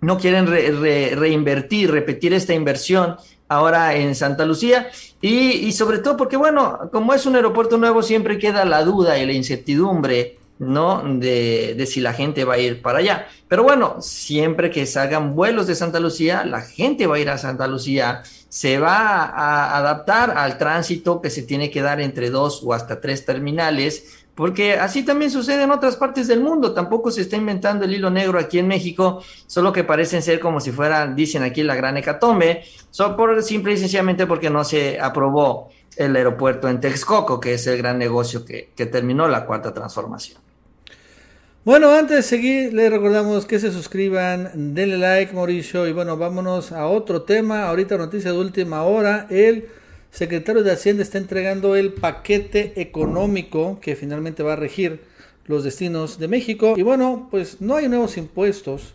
no quieren reinvertir, repetir esta inversión ahora en Santa Lucía y, sobre todo porque, bueno, como es un aeropuerto nuevo, siempre queda la duda y la incertidumbre, ¿no? De, de, si la gente va a ir para allá. Pero bueno, siempre que salgan vuelos de Santa Lucía, la gente va a ir a Santa Lucía, se va a adaptar al tránsito que se tiene que dar entre dos o hasta tres terminales porque así también sucede en otras partes del mundo. Tampoco se está inventando el hilo negro aquí en México, solo que parecen ser como si fueran, dicen aquí, la gran hecatombe, solo por simple y sencillamente porque no se aprobó el aeropuerto en Texcoco, que es el gran negocio que, que terminó la cuarta transformación. Bueno, antes de seguir, les recordamos que se suscriban, denle like, Mauricio, y bueno, vámonos a otro tema. Ahorita noticia de última hora, el secretario de Hacienda está entregando el paquete económico que finalmente va a regir los destinos de México. Y bueno, pues no hay nuevos impuestos.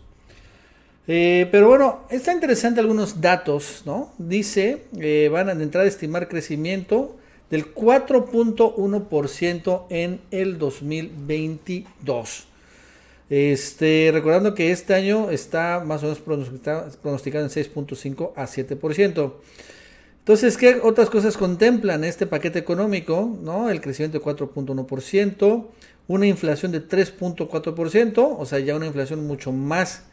Eh, pero bueno, está interesante algunos datos, ¿no? Dice, eh, van a entrar a estimar crecimiento del 4.1% en el 2022. Este, recordando que este año está más o menos pronosticado en 6.5 a 7%. Entonces, ¿qué otras cosas contemplan este paquete económico? ¿no? El crecimiento de 4.1%, una inflación de 3.4%, o sea, ya una inflación mucho más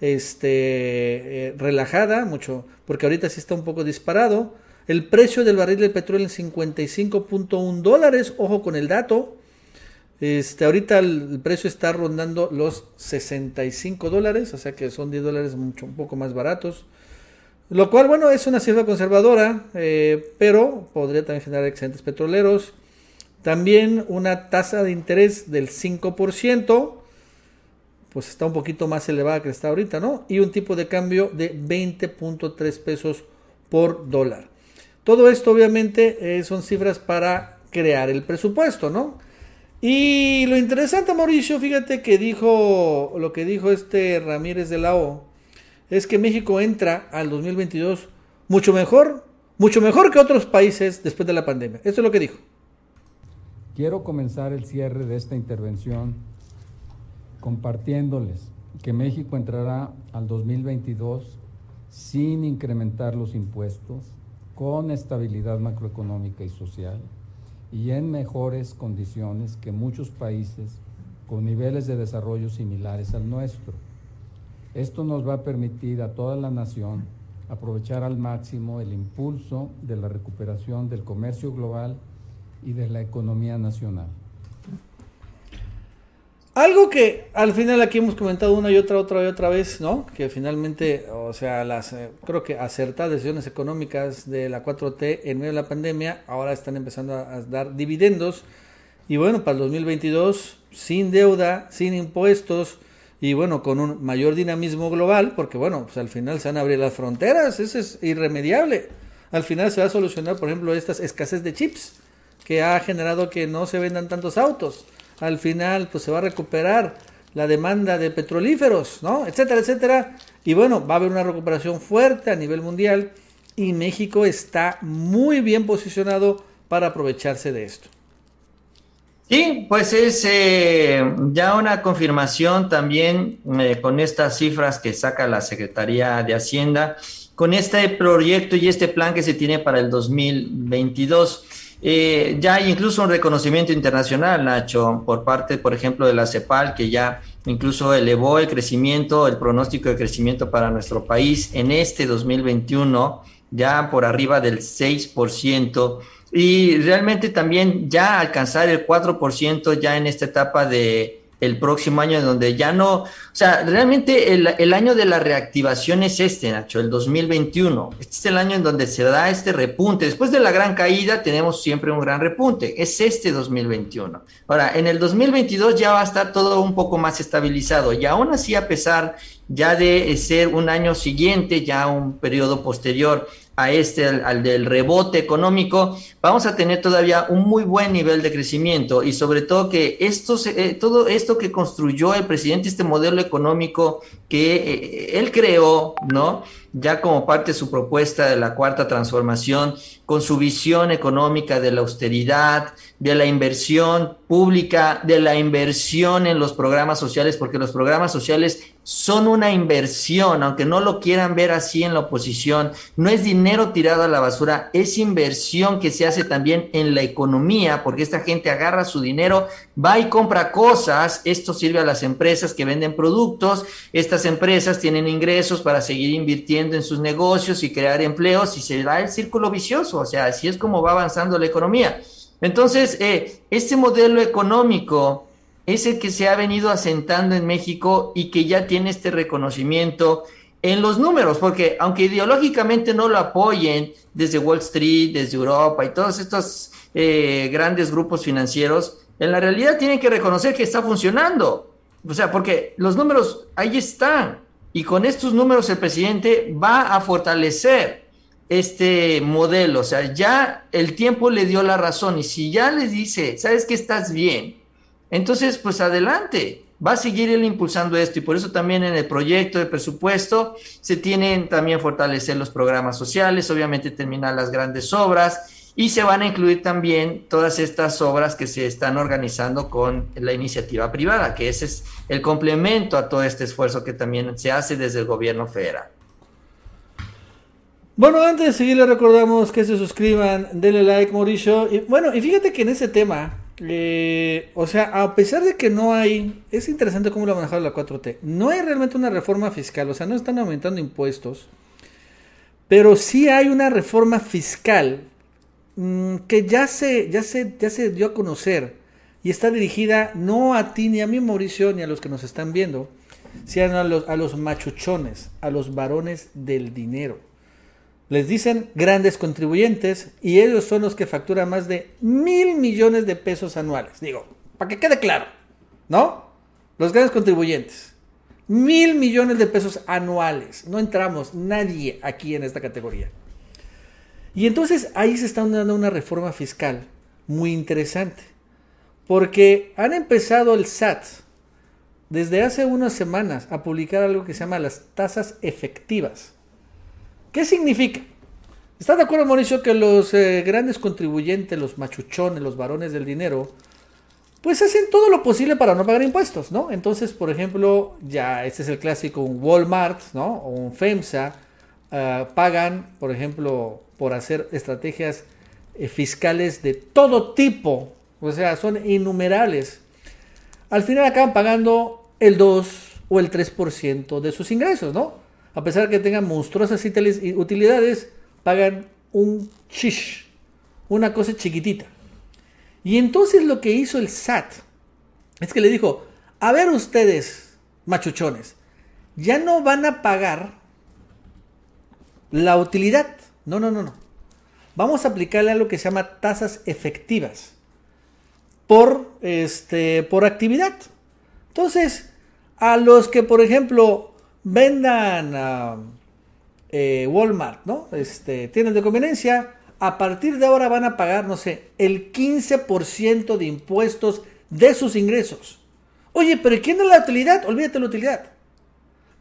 este, eh, relajada, mucho, porque ahorita sí está un poco disparado. El precio del barril de petróleo en 55.1 dólares, ojo con el dato. Este, ahorita el, precio está rondando los 65 dólares, o sea que son 10 dólares mucho, un poco más baratos. Lo cual, bueno, es una cifra conservadora, eh, pero podría también generar excedentes petroleros. También una tasa de interés del 5%, pues está un poquito más elevada que está ahorita, ¿no? Y un tipo de cambio de 20.3 pesos por dólar. Todo esto obviamente eh, son cifras para crear el presupuesto, ¿no? Y lo interesante, Mauricio, fíjate que dijo lo que dijo este Ramírez de la O, es que México entra al 2022 mucho mejor, mucho mejor que otros países después de la pandemia. Eso es lo que dijo. Quiero comenzar el cierre de esta intervención compartiéndoles que México entrará al 2022 sin incrementar los impuestos, con estabilidad macroeconómica y social y en mejores condiciones que muchos países con niveles de desarrollo similares al nuestro. Esto nos va a permitir a toda la nación aprovechar al máximo el impulso de la recuperación del comercio global y de la economía nacional. Algo que al final aquí hemos comentado una y otra, otra y otra vez, ¿no? Que finalmente, o sea, las eh, creo que acertadas decisiones económicas de la 4T en medio de la pandemia ahora están empezando a, a dar dividendos. Y bueno, para el 2022, sin deuda, sin impuestos, y bueno, con un mayor dinamismo global, porque bueno, pues al final se van a abrir las fronteras, eso es irremediable. Al final se va a solucionar, por ejemplo, estas escasez de chips que ha generado que no se vendan tantos autos. Al final, pues se va a recuperar la demanda de petrolíferos, ¿no? Etcétera, etcétera. Y bueno, va a haber una recuperación fuerte a nivel mundial y México está muy bien posicionado para aprovecharse de esto. Sí, pues es eh, ya una confirmación también eh, con estas cifras que saca la Secretaría de Hacienda, con este proyecto y este plan que se tiene para el 2022. Eh, ya hay incluso un reconocimiento internacional, Nacho, por parte, por ejemplo, de la CEPAL, que ya incluso elevó el crecimiento, el pronóstico de crecimiento para nuestro país en este 2021, ya por arriba del 6% y realmente también ya alcanzar el 4% ya en esta etapa de, el próximo año donde ya no, o sea, realmente el, el, año de la reactivación es este, Nacho, el 2021. Este es el año en donde se da este repunte. Después de la gran caída tenemos siempre un gran repunte. Es este 2021. Ahora, en el 2022 ya va a estar todo un poco más estabilizado y aún así a pesar ya de ser un año siguiente, ya un periodo posterior a este, al, del rebote económico, vamos a tener todavía un muy buen nivel de crecimiento y sobre todo que esto, eh, todo esto que construyó el presidente, este modelo económico que eh, él creó, ¿no? Ya como parte de su propuesta de la cuarta transformación, con su visión económica de la austeridad, de la inversión pública, de la inversión en los programas sociales, porque los programas sociales son una inversión, aunque no lo quieran ver así en la oposición, no es dinero tirado a la basura, es inversión que se hace también en la economía, porque esta gente agarra su dinero, va y compra cosas, esto sirve a las empresas que venden productos, estas empresas tienen ingresos para seguir invirtiendo en sus negocios y crear empleos y se da el círculo vicioso, o sea, así es como va avanzando la economía. Entonces, eh, este modelo económico es el que se ha venido asentando en México y que ya tiene este reconocimiento en los números, porque aunque ideológicamente no lo apoyen desde Wall Street, desde Europa y todos estos eh, grandes grupos financieros, en la realidad tienen que reconocer que está funcionando. O sea, porque los números ahí están y con estos números el presidente va a fortalecer este modelo. O sea, ya el tiempo le dio la razón. Y si ya les dice, sabes que estás bien, entonces, pues adelante, va a seguir él impulsando esto. Y por eso también en el proyecto de presupuesto se tienen también fortalecer los programas sociales, obviamente terminar las grandes obras y se van a incluir también todas estas obras que se están organizando con la iniciativa privada, que ese es el complemento a todo este esfuerzo que también se hace desde el gobierno federal. Bueno, antes de seguir, les recordamos que se suscriban, denle like, Mauricio. Y bueno, y fíjate que en ese tema, eh, o sea, a pesar de que no hay, es interesante cómo lo ha manejado la 4T, no hay realmente una reforma fiscal, o sea, no están aumentando impuestos, pero sí hay una reforma fiscal mmm, que ya se, ya, se, ya se dio a conocer y está dirigida no a ti ni a mí, Mauricio, ni a los que nos están viendo, sino a los, a los machuchones, a los varones del dinero. Les dicen grandes contribuyentes y ellos son los que facturan más de mil millones de pesos anuales. Digo, para que quede claro, ¿no? Los grandes contribuyentes. Mil millones de pesos anuales. No entramos nadie aquí en esta categoría. Y entonces ahí se está dando una reforma fiscal muy interesante. Porque han empezado el SAT desde hace unas semanas a publicar algo que se llama las tasas efectivas. ¿Qué significa? ¿Estás de acuerdo, Mauricio, que los eh, grandes contribuyentes, los machuchones, los varones del dinero, pues hacen todo lo posible para no pagar impuestos, ¿no? Entonces, por ejemplo, ya este es el clásico, un Walmart, ¿no? O un FEMSA, uh, pagan, por ejemplo, por hacer estrategias eh, fiscales de todo tipo, o sea, son innumerables. Al final acaban pagando el 2 o el 3% de sus ingresos, ¿no? a pesar de que tengan monstruosas utilidades, pagan un shish, una cosa chiquitita. Y entonces lo que hizo el SAT es que le dijo, a ver ustedes, machuchones, ya no van a pagar la utilidad. No, no, no, no. Vamos a aplicarle a lo que se llama tasas efectivas por, este, por actividad. Entonces, a los que, por ejemplo, vendan a eh, Walmart, ¿no? Este, tienen de conveniencia, a partir de ahora van a pagar, no sé, el 15% de impuestos de sus ingresos. Oye, pero ¿quién es la utilidad? Olvídate la utilidad.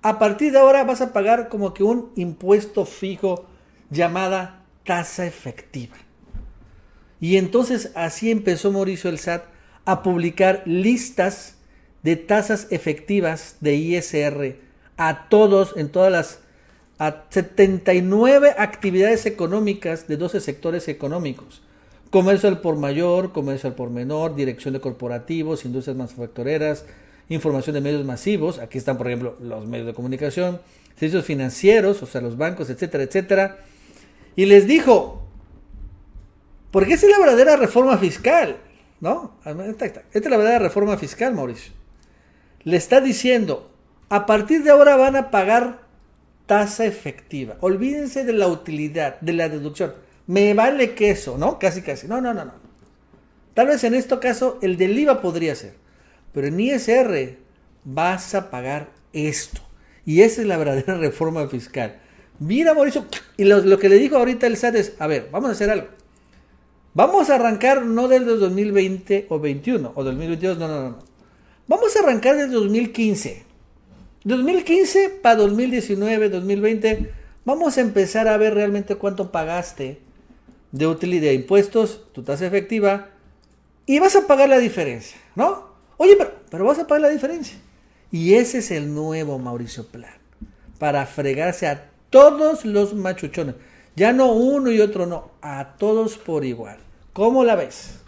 A partir de ahora vas a pagar como que un impuesto fijo llamada tasa efectiva. Y entonces así empezó Mauricio el SAT a publicar listas de tasas efectivas de ISR a todos en todas las a 79 actividades económicas de 12 sectores económicos. Comercio al por mayor, comercio al por menor, dirección de corporativos, industrias manufactureras, información de medios masivos, aquí están por ejemplo los medios de comunicación, servicios financieros, o sea, los bancos, etcétera, etcétera. Y les dijo, porque esa es la verdadera reforma fiscal, ¿no? Esta es la verdadera reforma fiscal, Mauricio. le está diciendo, a partir de ahora van a pagar tasa efectiva. Olvídense de la utilidad, de la deducción. Me vale queso, ¿no? Casi, casi. No, no, no, no. Tal vez en este caso el del IVA podría ser. Pero en ISR vas a pagar esto. Y esa es la verdadera reforma fiscal. Mira, Mauricio, y lo, lo, que le dijo ahorita el SAT es, a ver, vamos a hacer algo. Vamos a arrancar no del 2020 o 21 o 2022, no, no, no. Vamos a arrancar del 2015. 2015 para 2019, 2020, vamos a empezar a ver realmente cuánto pagaste de utilidad de impuestos, tu tasa efectiva, y vas a pagar la diferencia, ¿no? Oye, pero, pero vas a pagar la diferencia. Y ese es el nuevo Mauricio Plan, para fregarse a todos los machuchones. Ya no uno y otro no, a todos por igual. ¿Cómo la ves?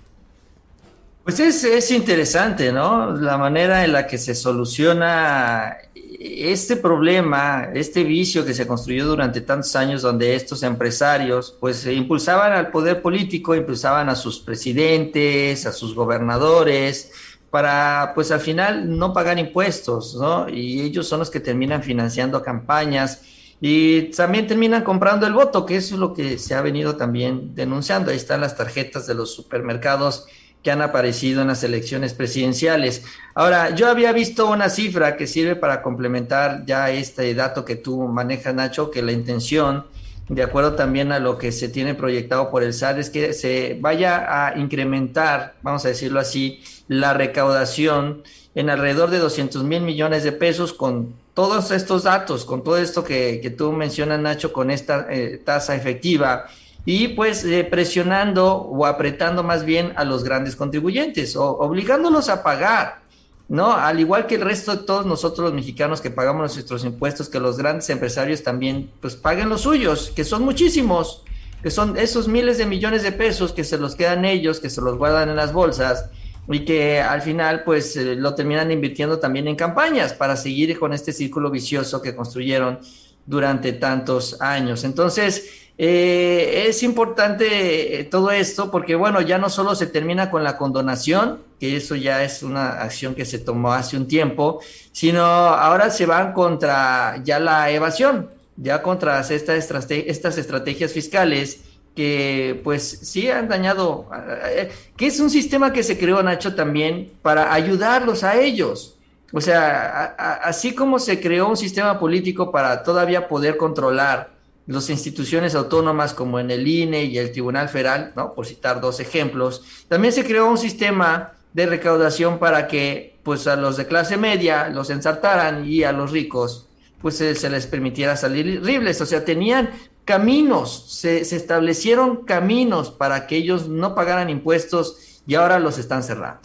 Pues es, es, interesante, ¿no? La manera en la que se soluciona este problema, este vicio que se construyó durante tantos años donde estos empresarios pues impulsaban al poder político, impulsaban a sus presidentes, a sus gobernadores, para pues al final no pagar impuestos, ¿no? Y ellos son los que terminan financiando campañas y también terminan comprando el voto, que eso es lo que se ha venido también denunciando. Ahí están las tarjetas de los supermercados que han aparecido en las elecciones presidenciales. Ahora, yo había visto una cifra que sirve para complementar ya este dato que tú manejas, Nacho, que la intención, de acuerdo también a lo que se tiene proyectado por el SAT, es que se vaya a incrementar, vamos a decirlo así, la recaudación en alrededor de 200 mil millones de pesos con todos estos datos, con todo esto que, que tú mencionas, Nacho, con esta eh, tasa efectiva y pues eh, presionando o apretando más bien a los grandes contribuyentes o obligándolos a pagar, ¿no? Al igual que el resto de todos nosotros los mexicanos que pagamos nuestros impuestos, que los grandes empresarios también pues paguen los suyos, que son muchísimos, que son esos miles de millones de pesos que se los quedan ellos, que se los guardan en las bolsas y que al final pues eh, lo terminan invirtiendo también en campañas para seguir con este círculo vicioso que construyeron durante tantos años. Entonces, eh, es importante eh, todo esto porque, bueno, ya no solo se termina con la condonación, que eso ya es una acción que se tomó hace un tiempo, sino ahora se van contra ya la evasión, ya contra estas, estas estrategias fiscales que pues sí han dañado, eh, que es un sistema que se creó, Nacho, también para ayudarlos a ellos. O sea, así como se creó un sistema político para todavía poder controlar las instituciones autónomas como en el INE y el Tribunal Federal, ¿no? por citar dos ejemplos, también se creó un sistema de recaudación para que pues a los de clase media los ensartaran y a los ricos pues se, les permitiera salir libres, o sea, tenían caminos, se, se, establecieron caminos para que ellos no pagaran impuestos y ahora los están cerrando.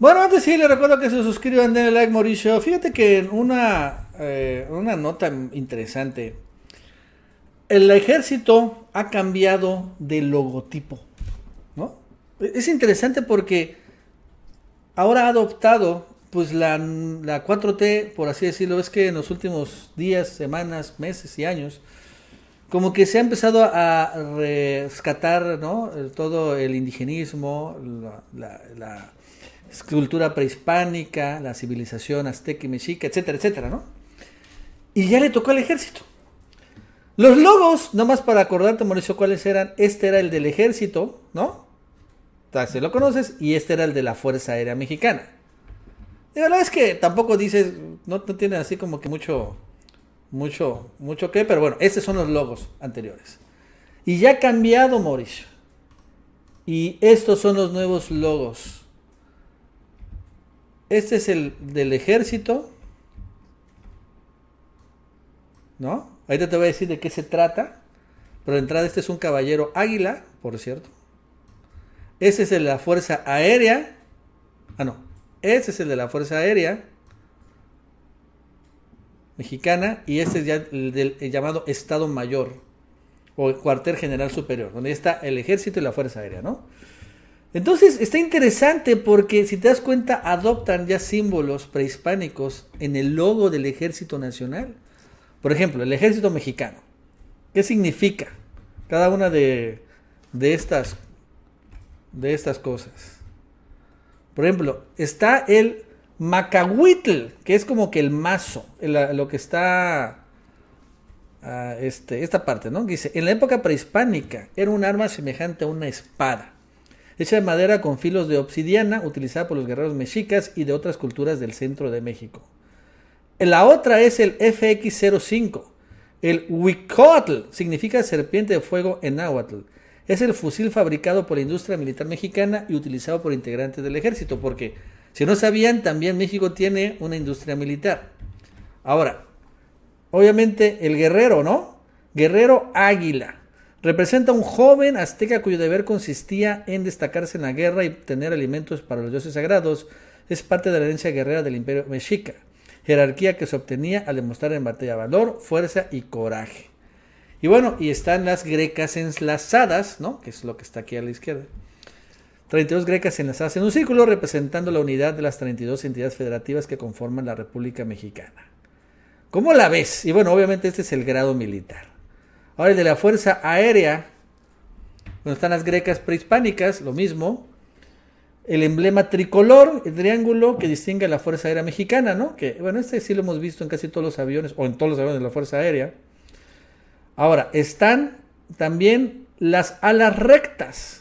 Bueno, antes sí, les recuerdo que se suscriban, denle like, Mauricio. Fíjate que una, eh, una nota interesante el ejército ha cambiado de logotipo, ¿no? Es interesante porque ahora ha adoptado pues la, la 4T, por así decirlo, es que en los últimos días, semanas, meses y años, como que se ha empezado a rescatar ¿no? todo el indigenismo, la, cultura prehispánica, la civilización azteca y mexica, etcétera, etcétera, ¿no? Y ya le tocó al ejército. Los logos, nomás para acordarte, Mauricio, cuáles eran. Este era el del ejército, ¿no? Si lo conoces, y este era el de la Fuerza Aérea Mexicana. La verdad es que tampoco dices, no, no tiene así como que mucho, mucho, mucho que, pero bueno, estos son los logos anteriores. Y ya ha cambiado, Mauricio. Y estos son los nuevos logos. Este es el del ejército. ¿No? Ahorita te voy a decir de qué se trata. Pero de entrada este es un caballero águila, por cierto. Ese es el de la Fuerza Aérea. Ah, no. Ese es el de la Fuerza Aérea Mexicana. Y este es ya el del llamado Estado Mayor. O el Cuartel General Superior. Donde está el ejército y la Fuerza Aérea, ¿no? Entonces está interesante porque si te das cuenta adoptan ya símbolos prehispánicos en el logo del Ejército Nacional. Por ejemplo, el ejército mexicano. ¿Qué significa cada una de, estas, de estas cosas? Por ejemplo, está el Macahuitl, que es como que el mazo, lo que está ah, este, esta parte, ¿no? Dice, en la época prehispánica era un arma semejante a una espada, hecha de madera con filos de obsidiana, utilizada por los guerreros mexicas y de otras culturas del centro de México. La otra es el FX-05. El Huicotl significa serpiente de fuego en náhuatl. Es el fusil fabricado por la industria militar mexicana y utilizado por integrantes del ejército, porque si no sabían, también México tiene una industria militar. Ahora, obviamente el guerrero, ¿no? Guerrero águila. Representa a un joven azteca cuyo deber consistía en destacarse en la guerra y obtener alimentos para los dioses sagrados. Es parte de la herencia guerrera del imperio mexica. Jerarquía que se obtenía al demostrar en batalla valor, fuerza y coraje. Y bueno, y están las grecas enlazadas, ¿no? Que es lo que está aquí a la izquierda. 32 grecas enlazadas en un círculo representando la unidad de las 32 entidades federativas que conforman la República Mexicana. ¿Cómo la ves? Y bueno, obviamente este es el grado militar. Ahora el de la Fuerza Aérea, donde están las grecas prehispánicas, lo mismo. El emblema tricolor, el triángulo que distingue a la Fuerza Aérea Mexicana, ¿no? Que bueno, este sí lo hemos visto en casi todos los aviones, o en todos los aviones de la Fuerza Aérea. Ahora, están también las alas rectas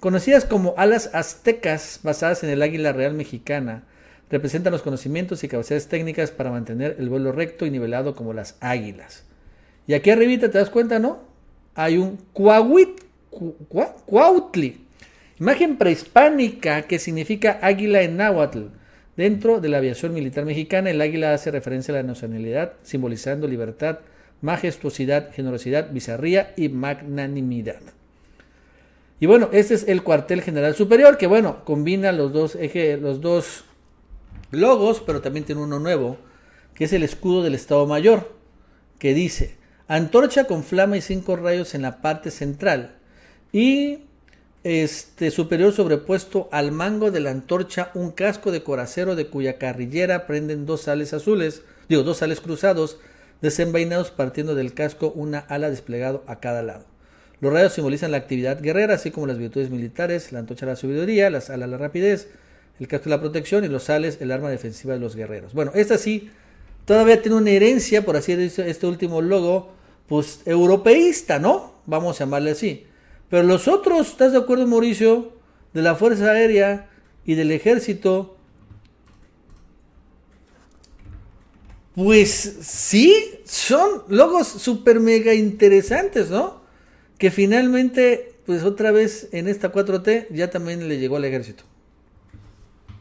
Conocidas como alas aztecas basadas en el águila real mexicana, representan los conocimientos y capacidades técnicas para mantener el vuelo recto y nivelado como las águilas. Y aquí arribita te das cuenta, ¿no? Hay un cuauhit, cuautli, imagen prehispánica que significa águila en náhuatl. Dentro de la aviación militar mexicana, el águila hace referencia a la nacionalidad, simbolizando libertad, majestuosidad, generosidad, bizarría y magnanimidad. Y bueno, este es el cuartel general superior, que bueno, combina los dos, los dos logos, pero también tiene uno nuevo, que es el escudo del Estado Mayor, que dice, antorcha con flama y cinco rayos en la parte central, y este superior sobrepuesto al mango de la antorcha un casco de coracero de cuya carrillera prenden dos sales azules, digo, dos sales cruzados, desenvainados partiendo del casco una ala desplegado a cada lado. Los rayos simbolizan la actividad guerrera, así como las virtudes militares, la antorcha la sabiduría, las alas la rapidez, el casco la protección y los sales el arma defensiva de los guerreros. Bueno, esta sí todavía tiene una herencia, por así decirlo, este último logo, pues europeísta, ¿no? Vamos a llamarle así. Pero los otros, ¿estás de acuerdo, Mauricio? De la Fuerza Aérea y del Ejército, pues sí, son logos super mega interesantes, ¿no? Que finalmente, pues otra vez en esta 4T ya también le llegó al ejército.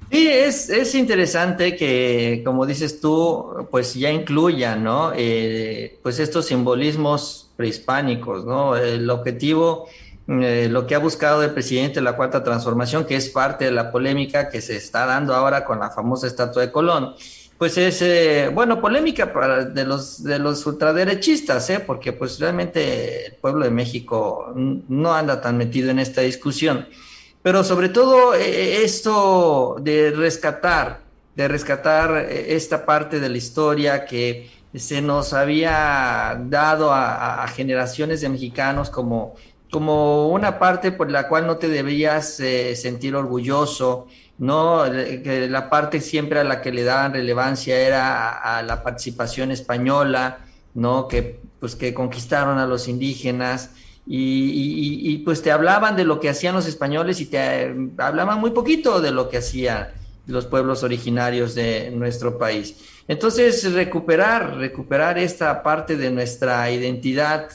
Sí, es, es interesante que, como dices tú, pues ya incluyan, ¿no? Eh, pues estos simbolismos prehispánicos, ¿no? El objetivo, eh, lo que ha buscado el presidente de la Cuarta Transformación, que es parte de la polémica que se está dando ahora con la famosa estatua de Colón, pues es, eh, bueno, polémica para de los, de los ultraderechistas, ¿eh? porque pues realmente el pueblo de México no anda tan metido en esta discusión. Pero sobre todo eh, esto de rescatar, de rescatar eh, esta parte de la historia que se nos había dado a, generaciones de mexicanos como, como una parte por la cual no te debías sentir orgulloso, ¿no? Que la parte siempre a la que le daban relevancia era a, la participación española, ¿no? Que, pues, que conquistaron a los indígenas y, pues te hablaban de lo que hacían los españoles y te hablaban muy poquito de lo que hacían los pueblos originarios de nuestro país. Entonces, recuperar, recuperar esta parte de nuestra identidad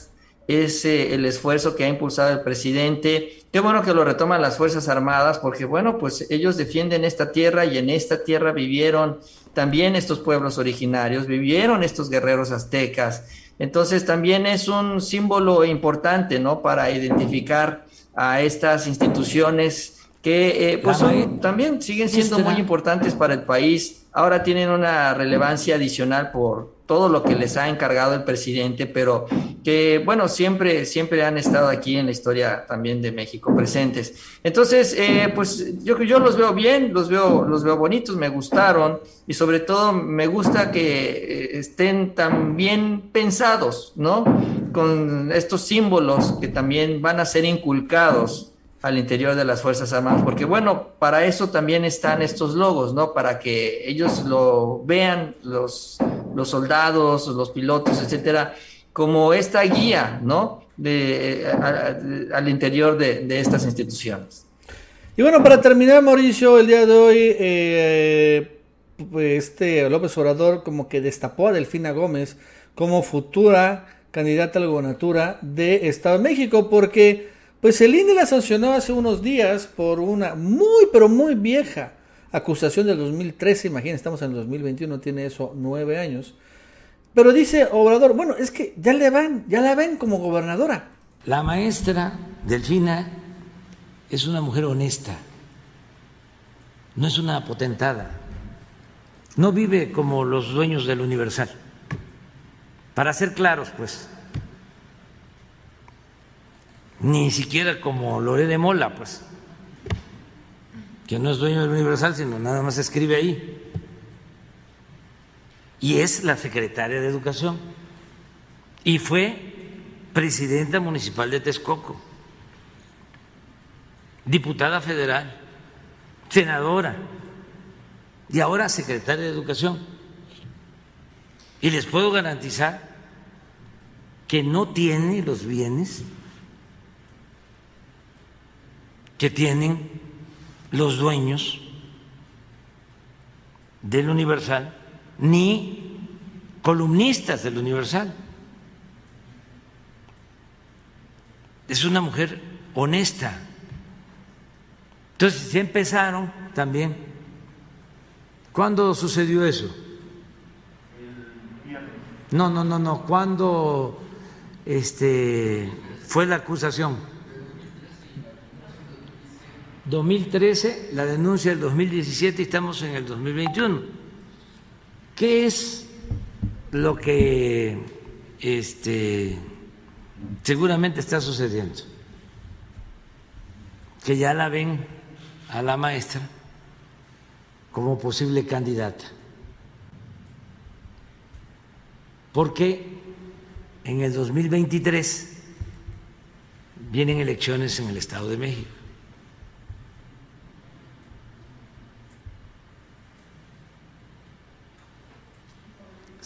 es el esfuerzo que ha impulsado el presidente. Qué bueno que lo retoman las Fuerzas Armadas, porque bueno, pues ellos defienden esta tierra y en esta tierra vivieron también estos pueblos originarios, vivieron estos guerreros aztecas. Entonces también es un símbolo importante, ¿no? Para identificar a estas instituciones que eh, pues también siguen siendo muy importantes para el país. Ahora tienen una relevancia adicional por, todo lo que les ha encargado el presidente, pero que, bueno, siempre, siempre han estado aquí en la historia también de México presentes. Entonces, eh, pues yo, yo los veo bien, los veo, los veo bonitos, me gustaron y sobre todo me gusta que eh, estén tan bien pensados, ¿no? Con estos símbolos que también van a ser inculcados al interior de las Fuerzas Armadas, porque bueno, para eso también están estos logos, ¿no? Para que ellos lo vean, los, los soldados, los pilotos, etcétera, como esta guía, ¿no? De, al interior de, de, estas instituciones. Y bueno, para terminar, Mauricio, el día de hoy, eh, este López Obrador como que destapó a Delfina Gómez como futura candidata a la gobernatura de Estado de México, porque pues el INE la sancionó hace unos días por una muy, pero muy vieja acusación del 2013. Imagínense, estamos en el 2021, tiene eso nueve años. Pero dice Obrador, bueno, es que ya le van, ya la ven como gobernadora. La maestra Delfina es una mujer honesta, no es una potentada, no vive como los dueños del Universal. Para ser claros, pues ni siquiera como Loré de Mola, pues, que no es dueño del Universal, sino nada más escribe ahí. Y es la secretaria de Educación. Y fue presidenta municipal de Texcoco, diputada federal, senadora y ahora secretaria de Educación. Y les puedo garantizar que no tiene los bienes que tienen los dueños del Universal, ni columnistas del Universal. Es una mujer honesta. Entonces, ya empezaron también. ¿Cuándo sucedió eso? No, no, no, no. ¿Cuándo este, fue la acusación? 2013, la denuncia del 2017 y estamos en el 2021. ¿Qué es lo que este, seguramente está sucediendo? Que ya la ven a la maestra como posible candidata. Porque en el 2023 vienen elecciones en el Estado de México.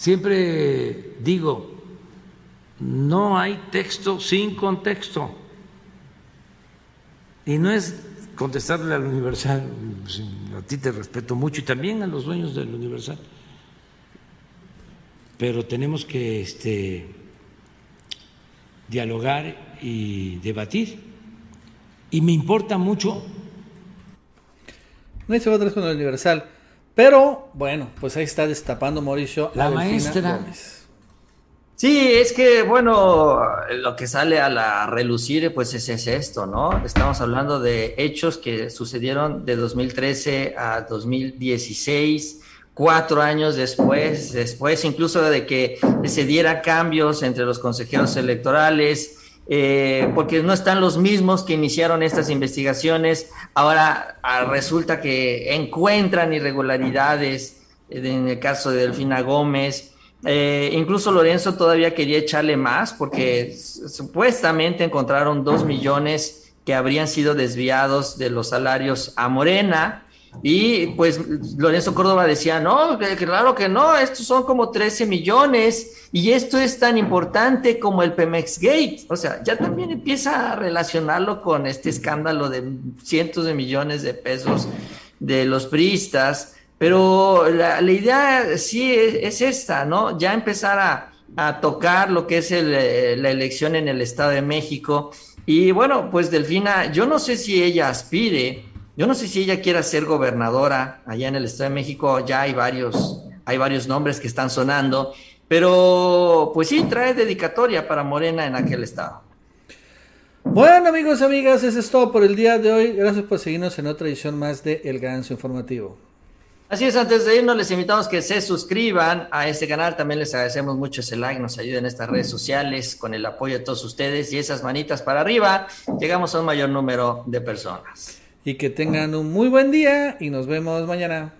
Siempre digo, no hay texto sin contexto. Y no es contestarle al Universal, a ti te respeto mucho y también a los dueños del Universal. Pero tenemos que este, dialogar y debatir. Y me importa mucho. No se va a con el Universal. Pero bueno, pues ahí está destapando Mauricio. La maestra. Sí, es que bueno, lo que sale a la relucir pues es, es, esto, ¿no? Estamos hablando de hechos que sucedieron de 2013 a 2016, cuatro años después, después incluso de que se diera cambios entre los consejeros electorales, eh, porque no están los mismos que iniciaron estas investigaciones. Ahora ah, resulta que encuentran irregularidades eh, en el caso de Delfina Gómez. Eh, incluso Lorenzo todavía quería echarle más porque supuestamente encontraron dos millones que habrían sido desviados de los salarios a Morena. Y pues Lorenzo Córdoba decía, no, claro que no, estos son como 13 millones y esto es tan importante como el Pemex Gate. O sea, ya también empieza a relacionarlo con este escándalo de cientos de millones de pesos de los priistas. Pero la, idea sí es, esta, ¿no? Ya empezar a, tocar lo que es eh, la elección en el Estado de México. Y bueno, pues Delfina, yo no sé si ella aspire yo no sé si ella quiera ser gobernadora allá en el Estado de México, ya hay varios, hay varios nombres que están sonando, pero pues sí, trae dedicatoria para Morena en aquel estado. Bueno amigos y amigas, eso es todo por el día de hoy. Gracias por seguirnos en otra edición más de El Ganso Informativo. Así es, antes de irnos les invitamos que se suscriban a este canal, también les agradecemos mucho ese like, nos ayuden en estas redes sociales con el apoyo de todos ustedes y esas manitas para arriba, llegamos a un mayor número de personas y que tengan un muy buen día y nos vemos mañana.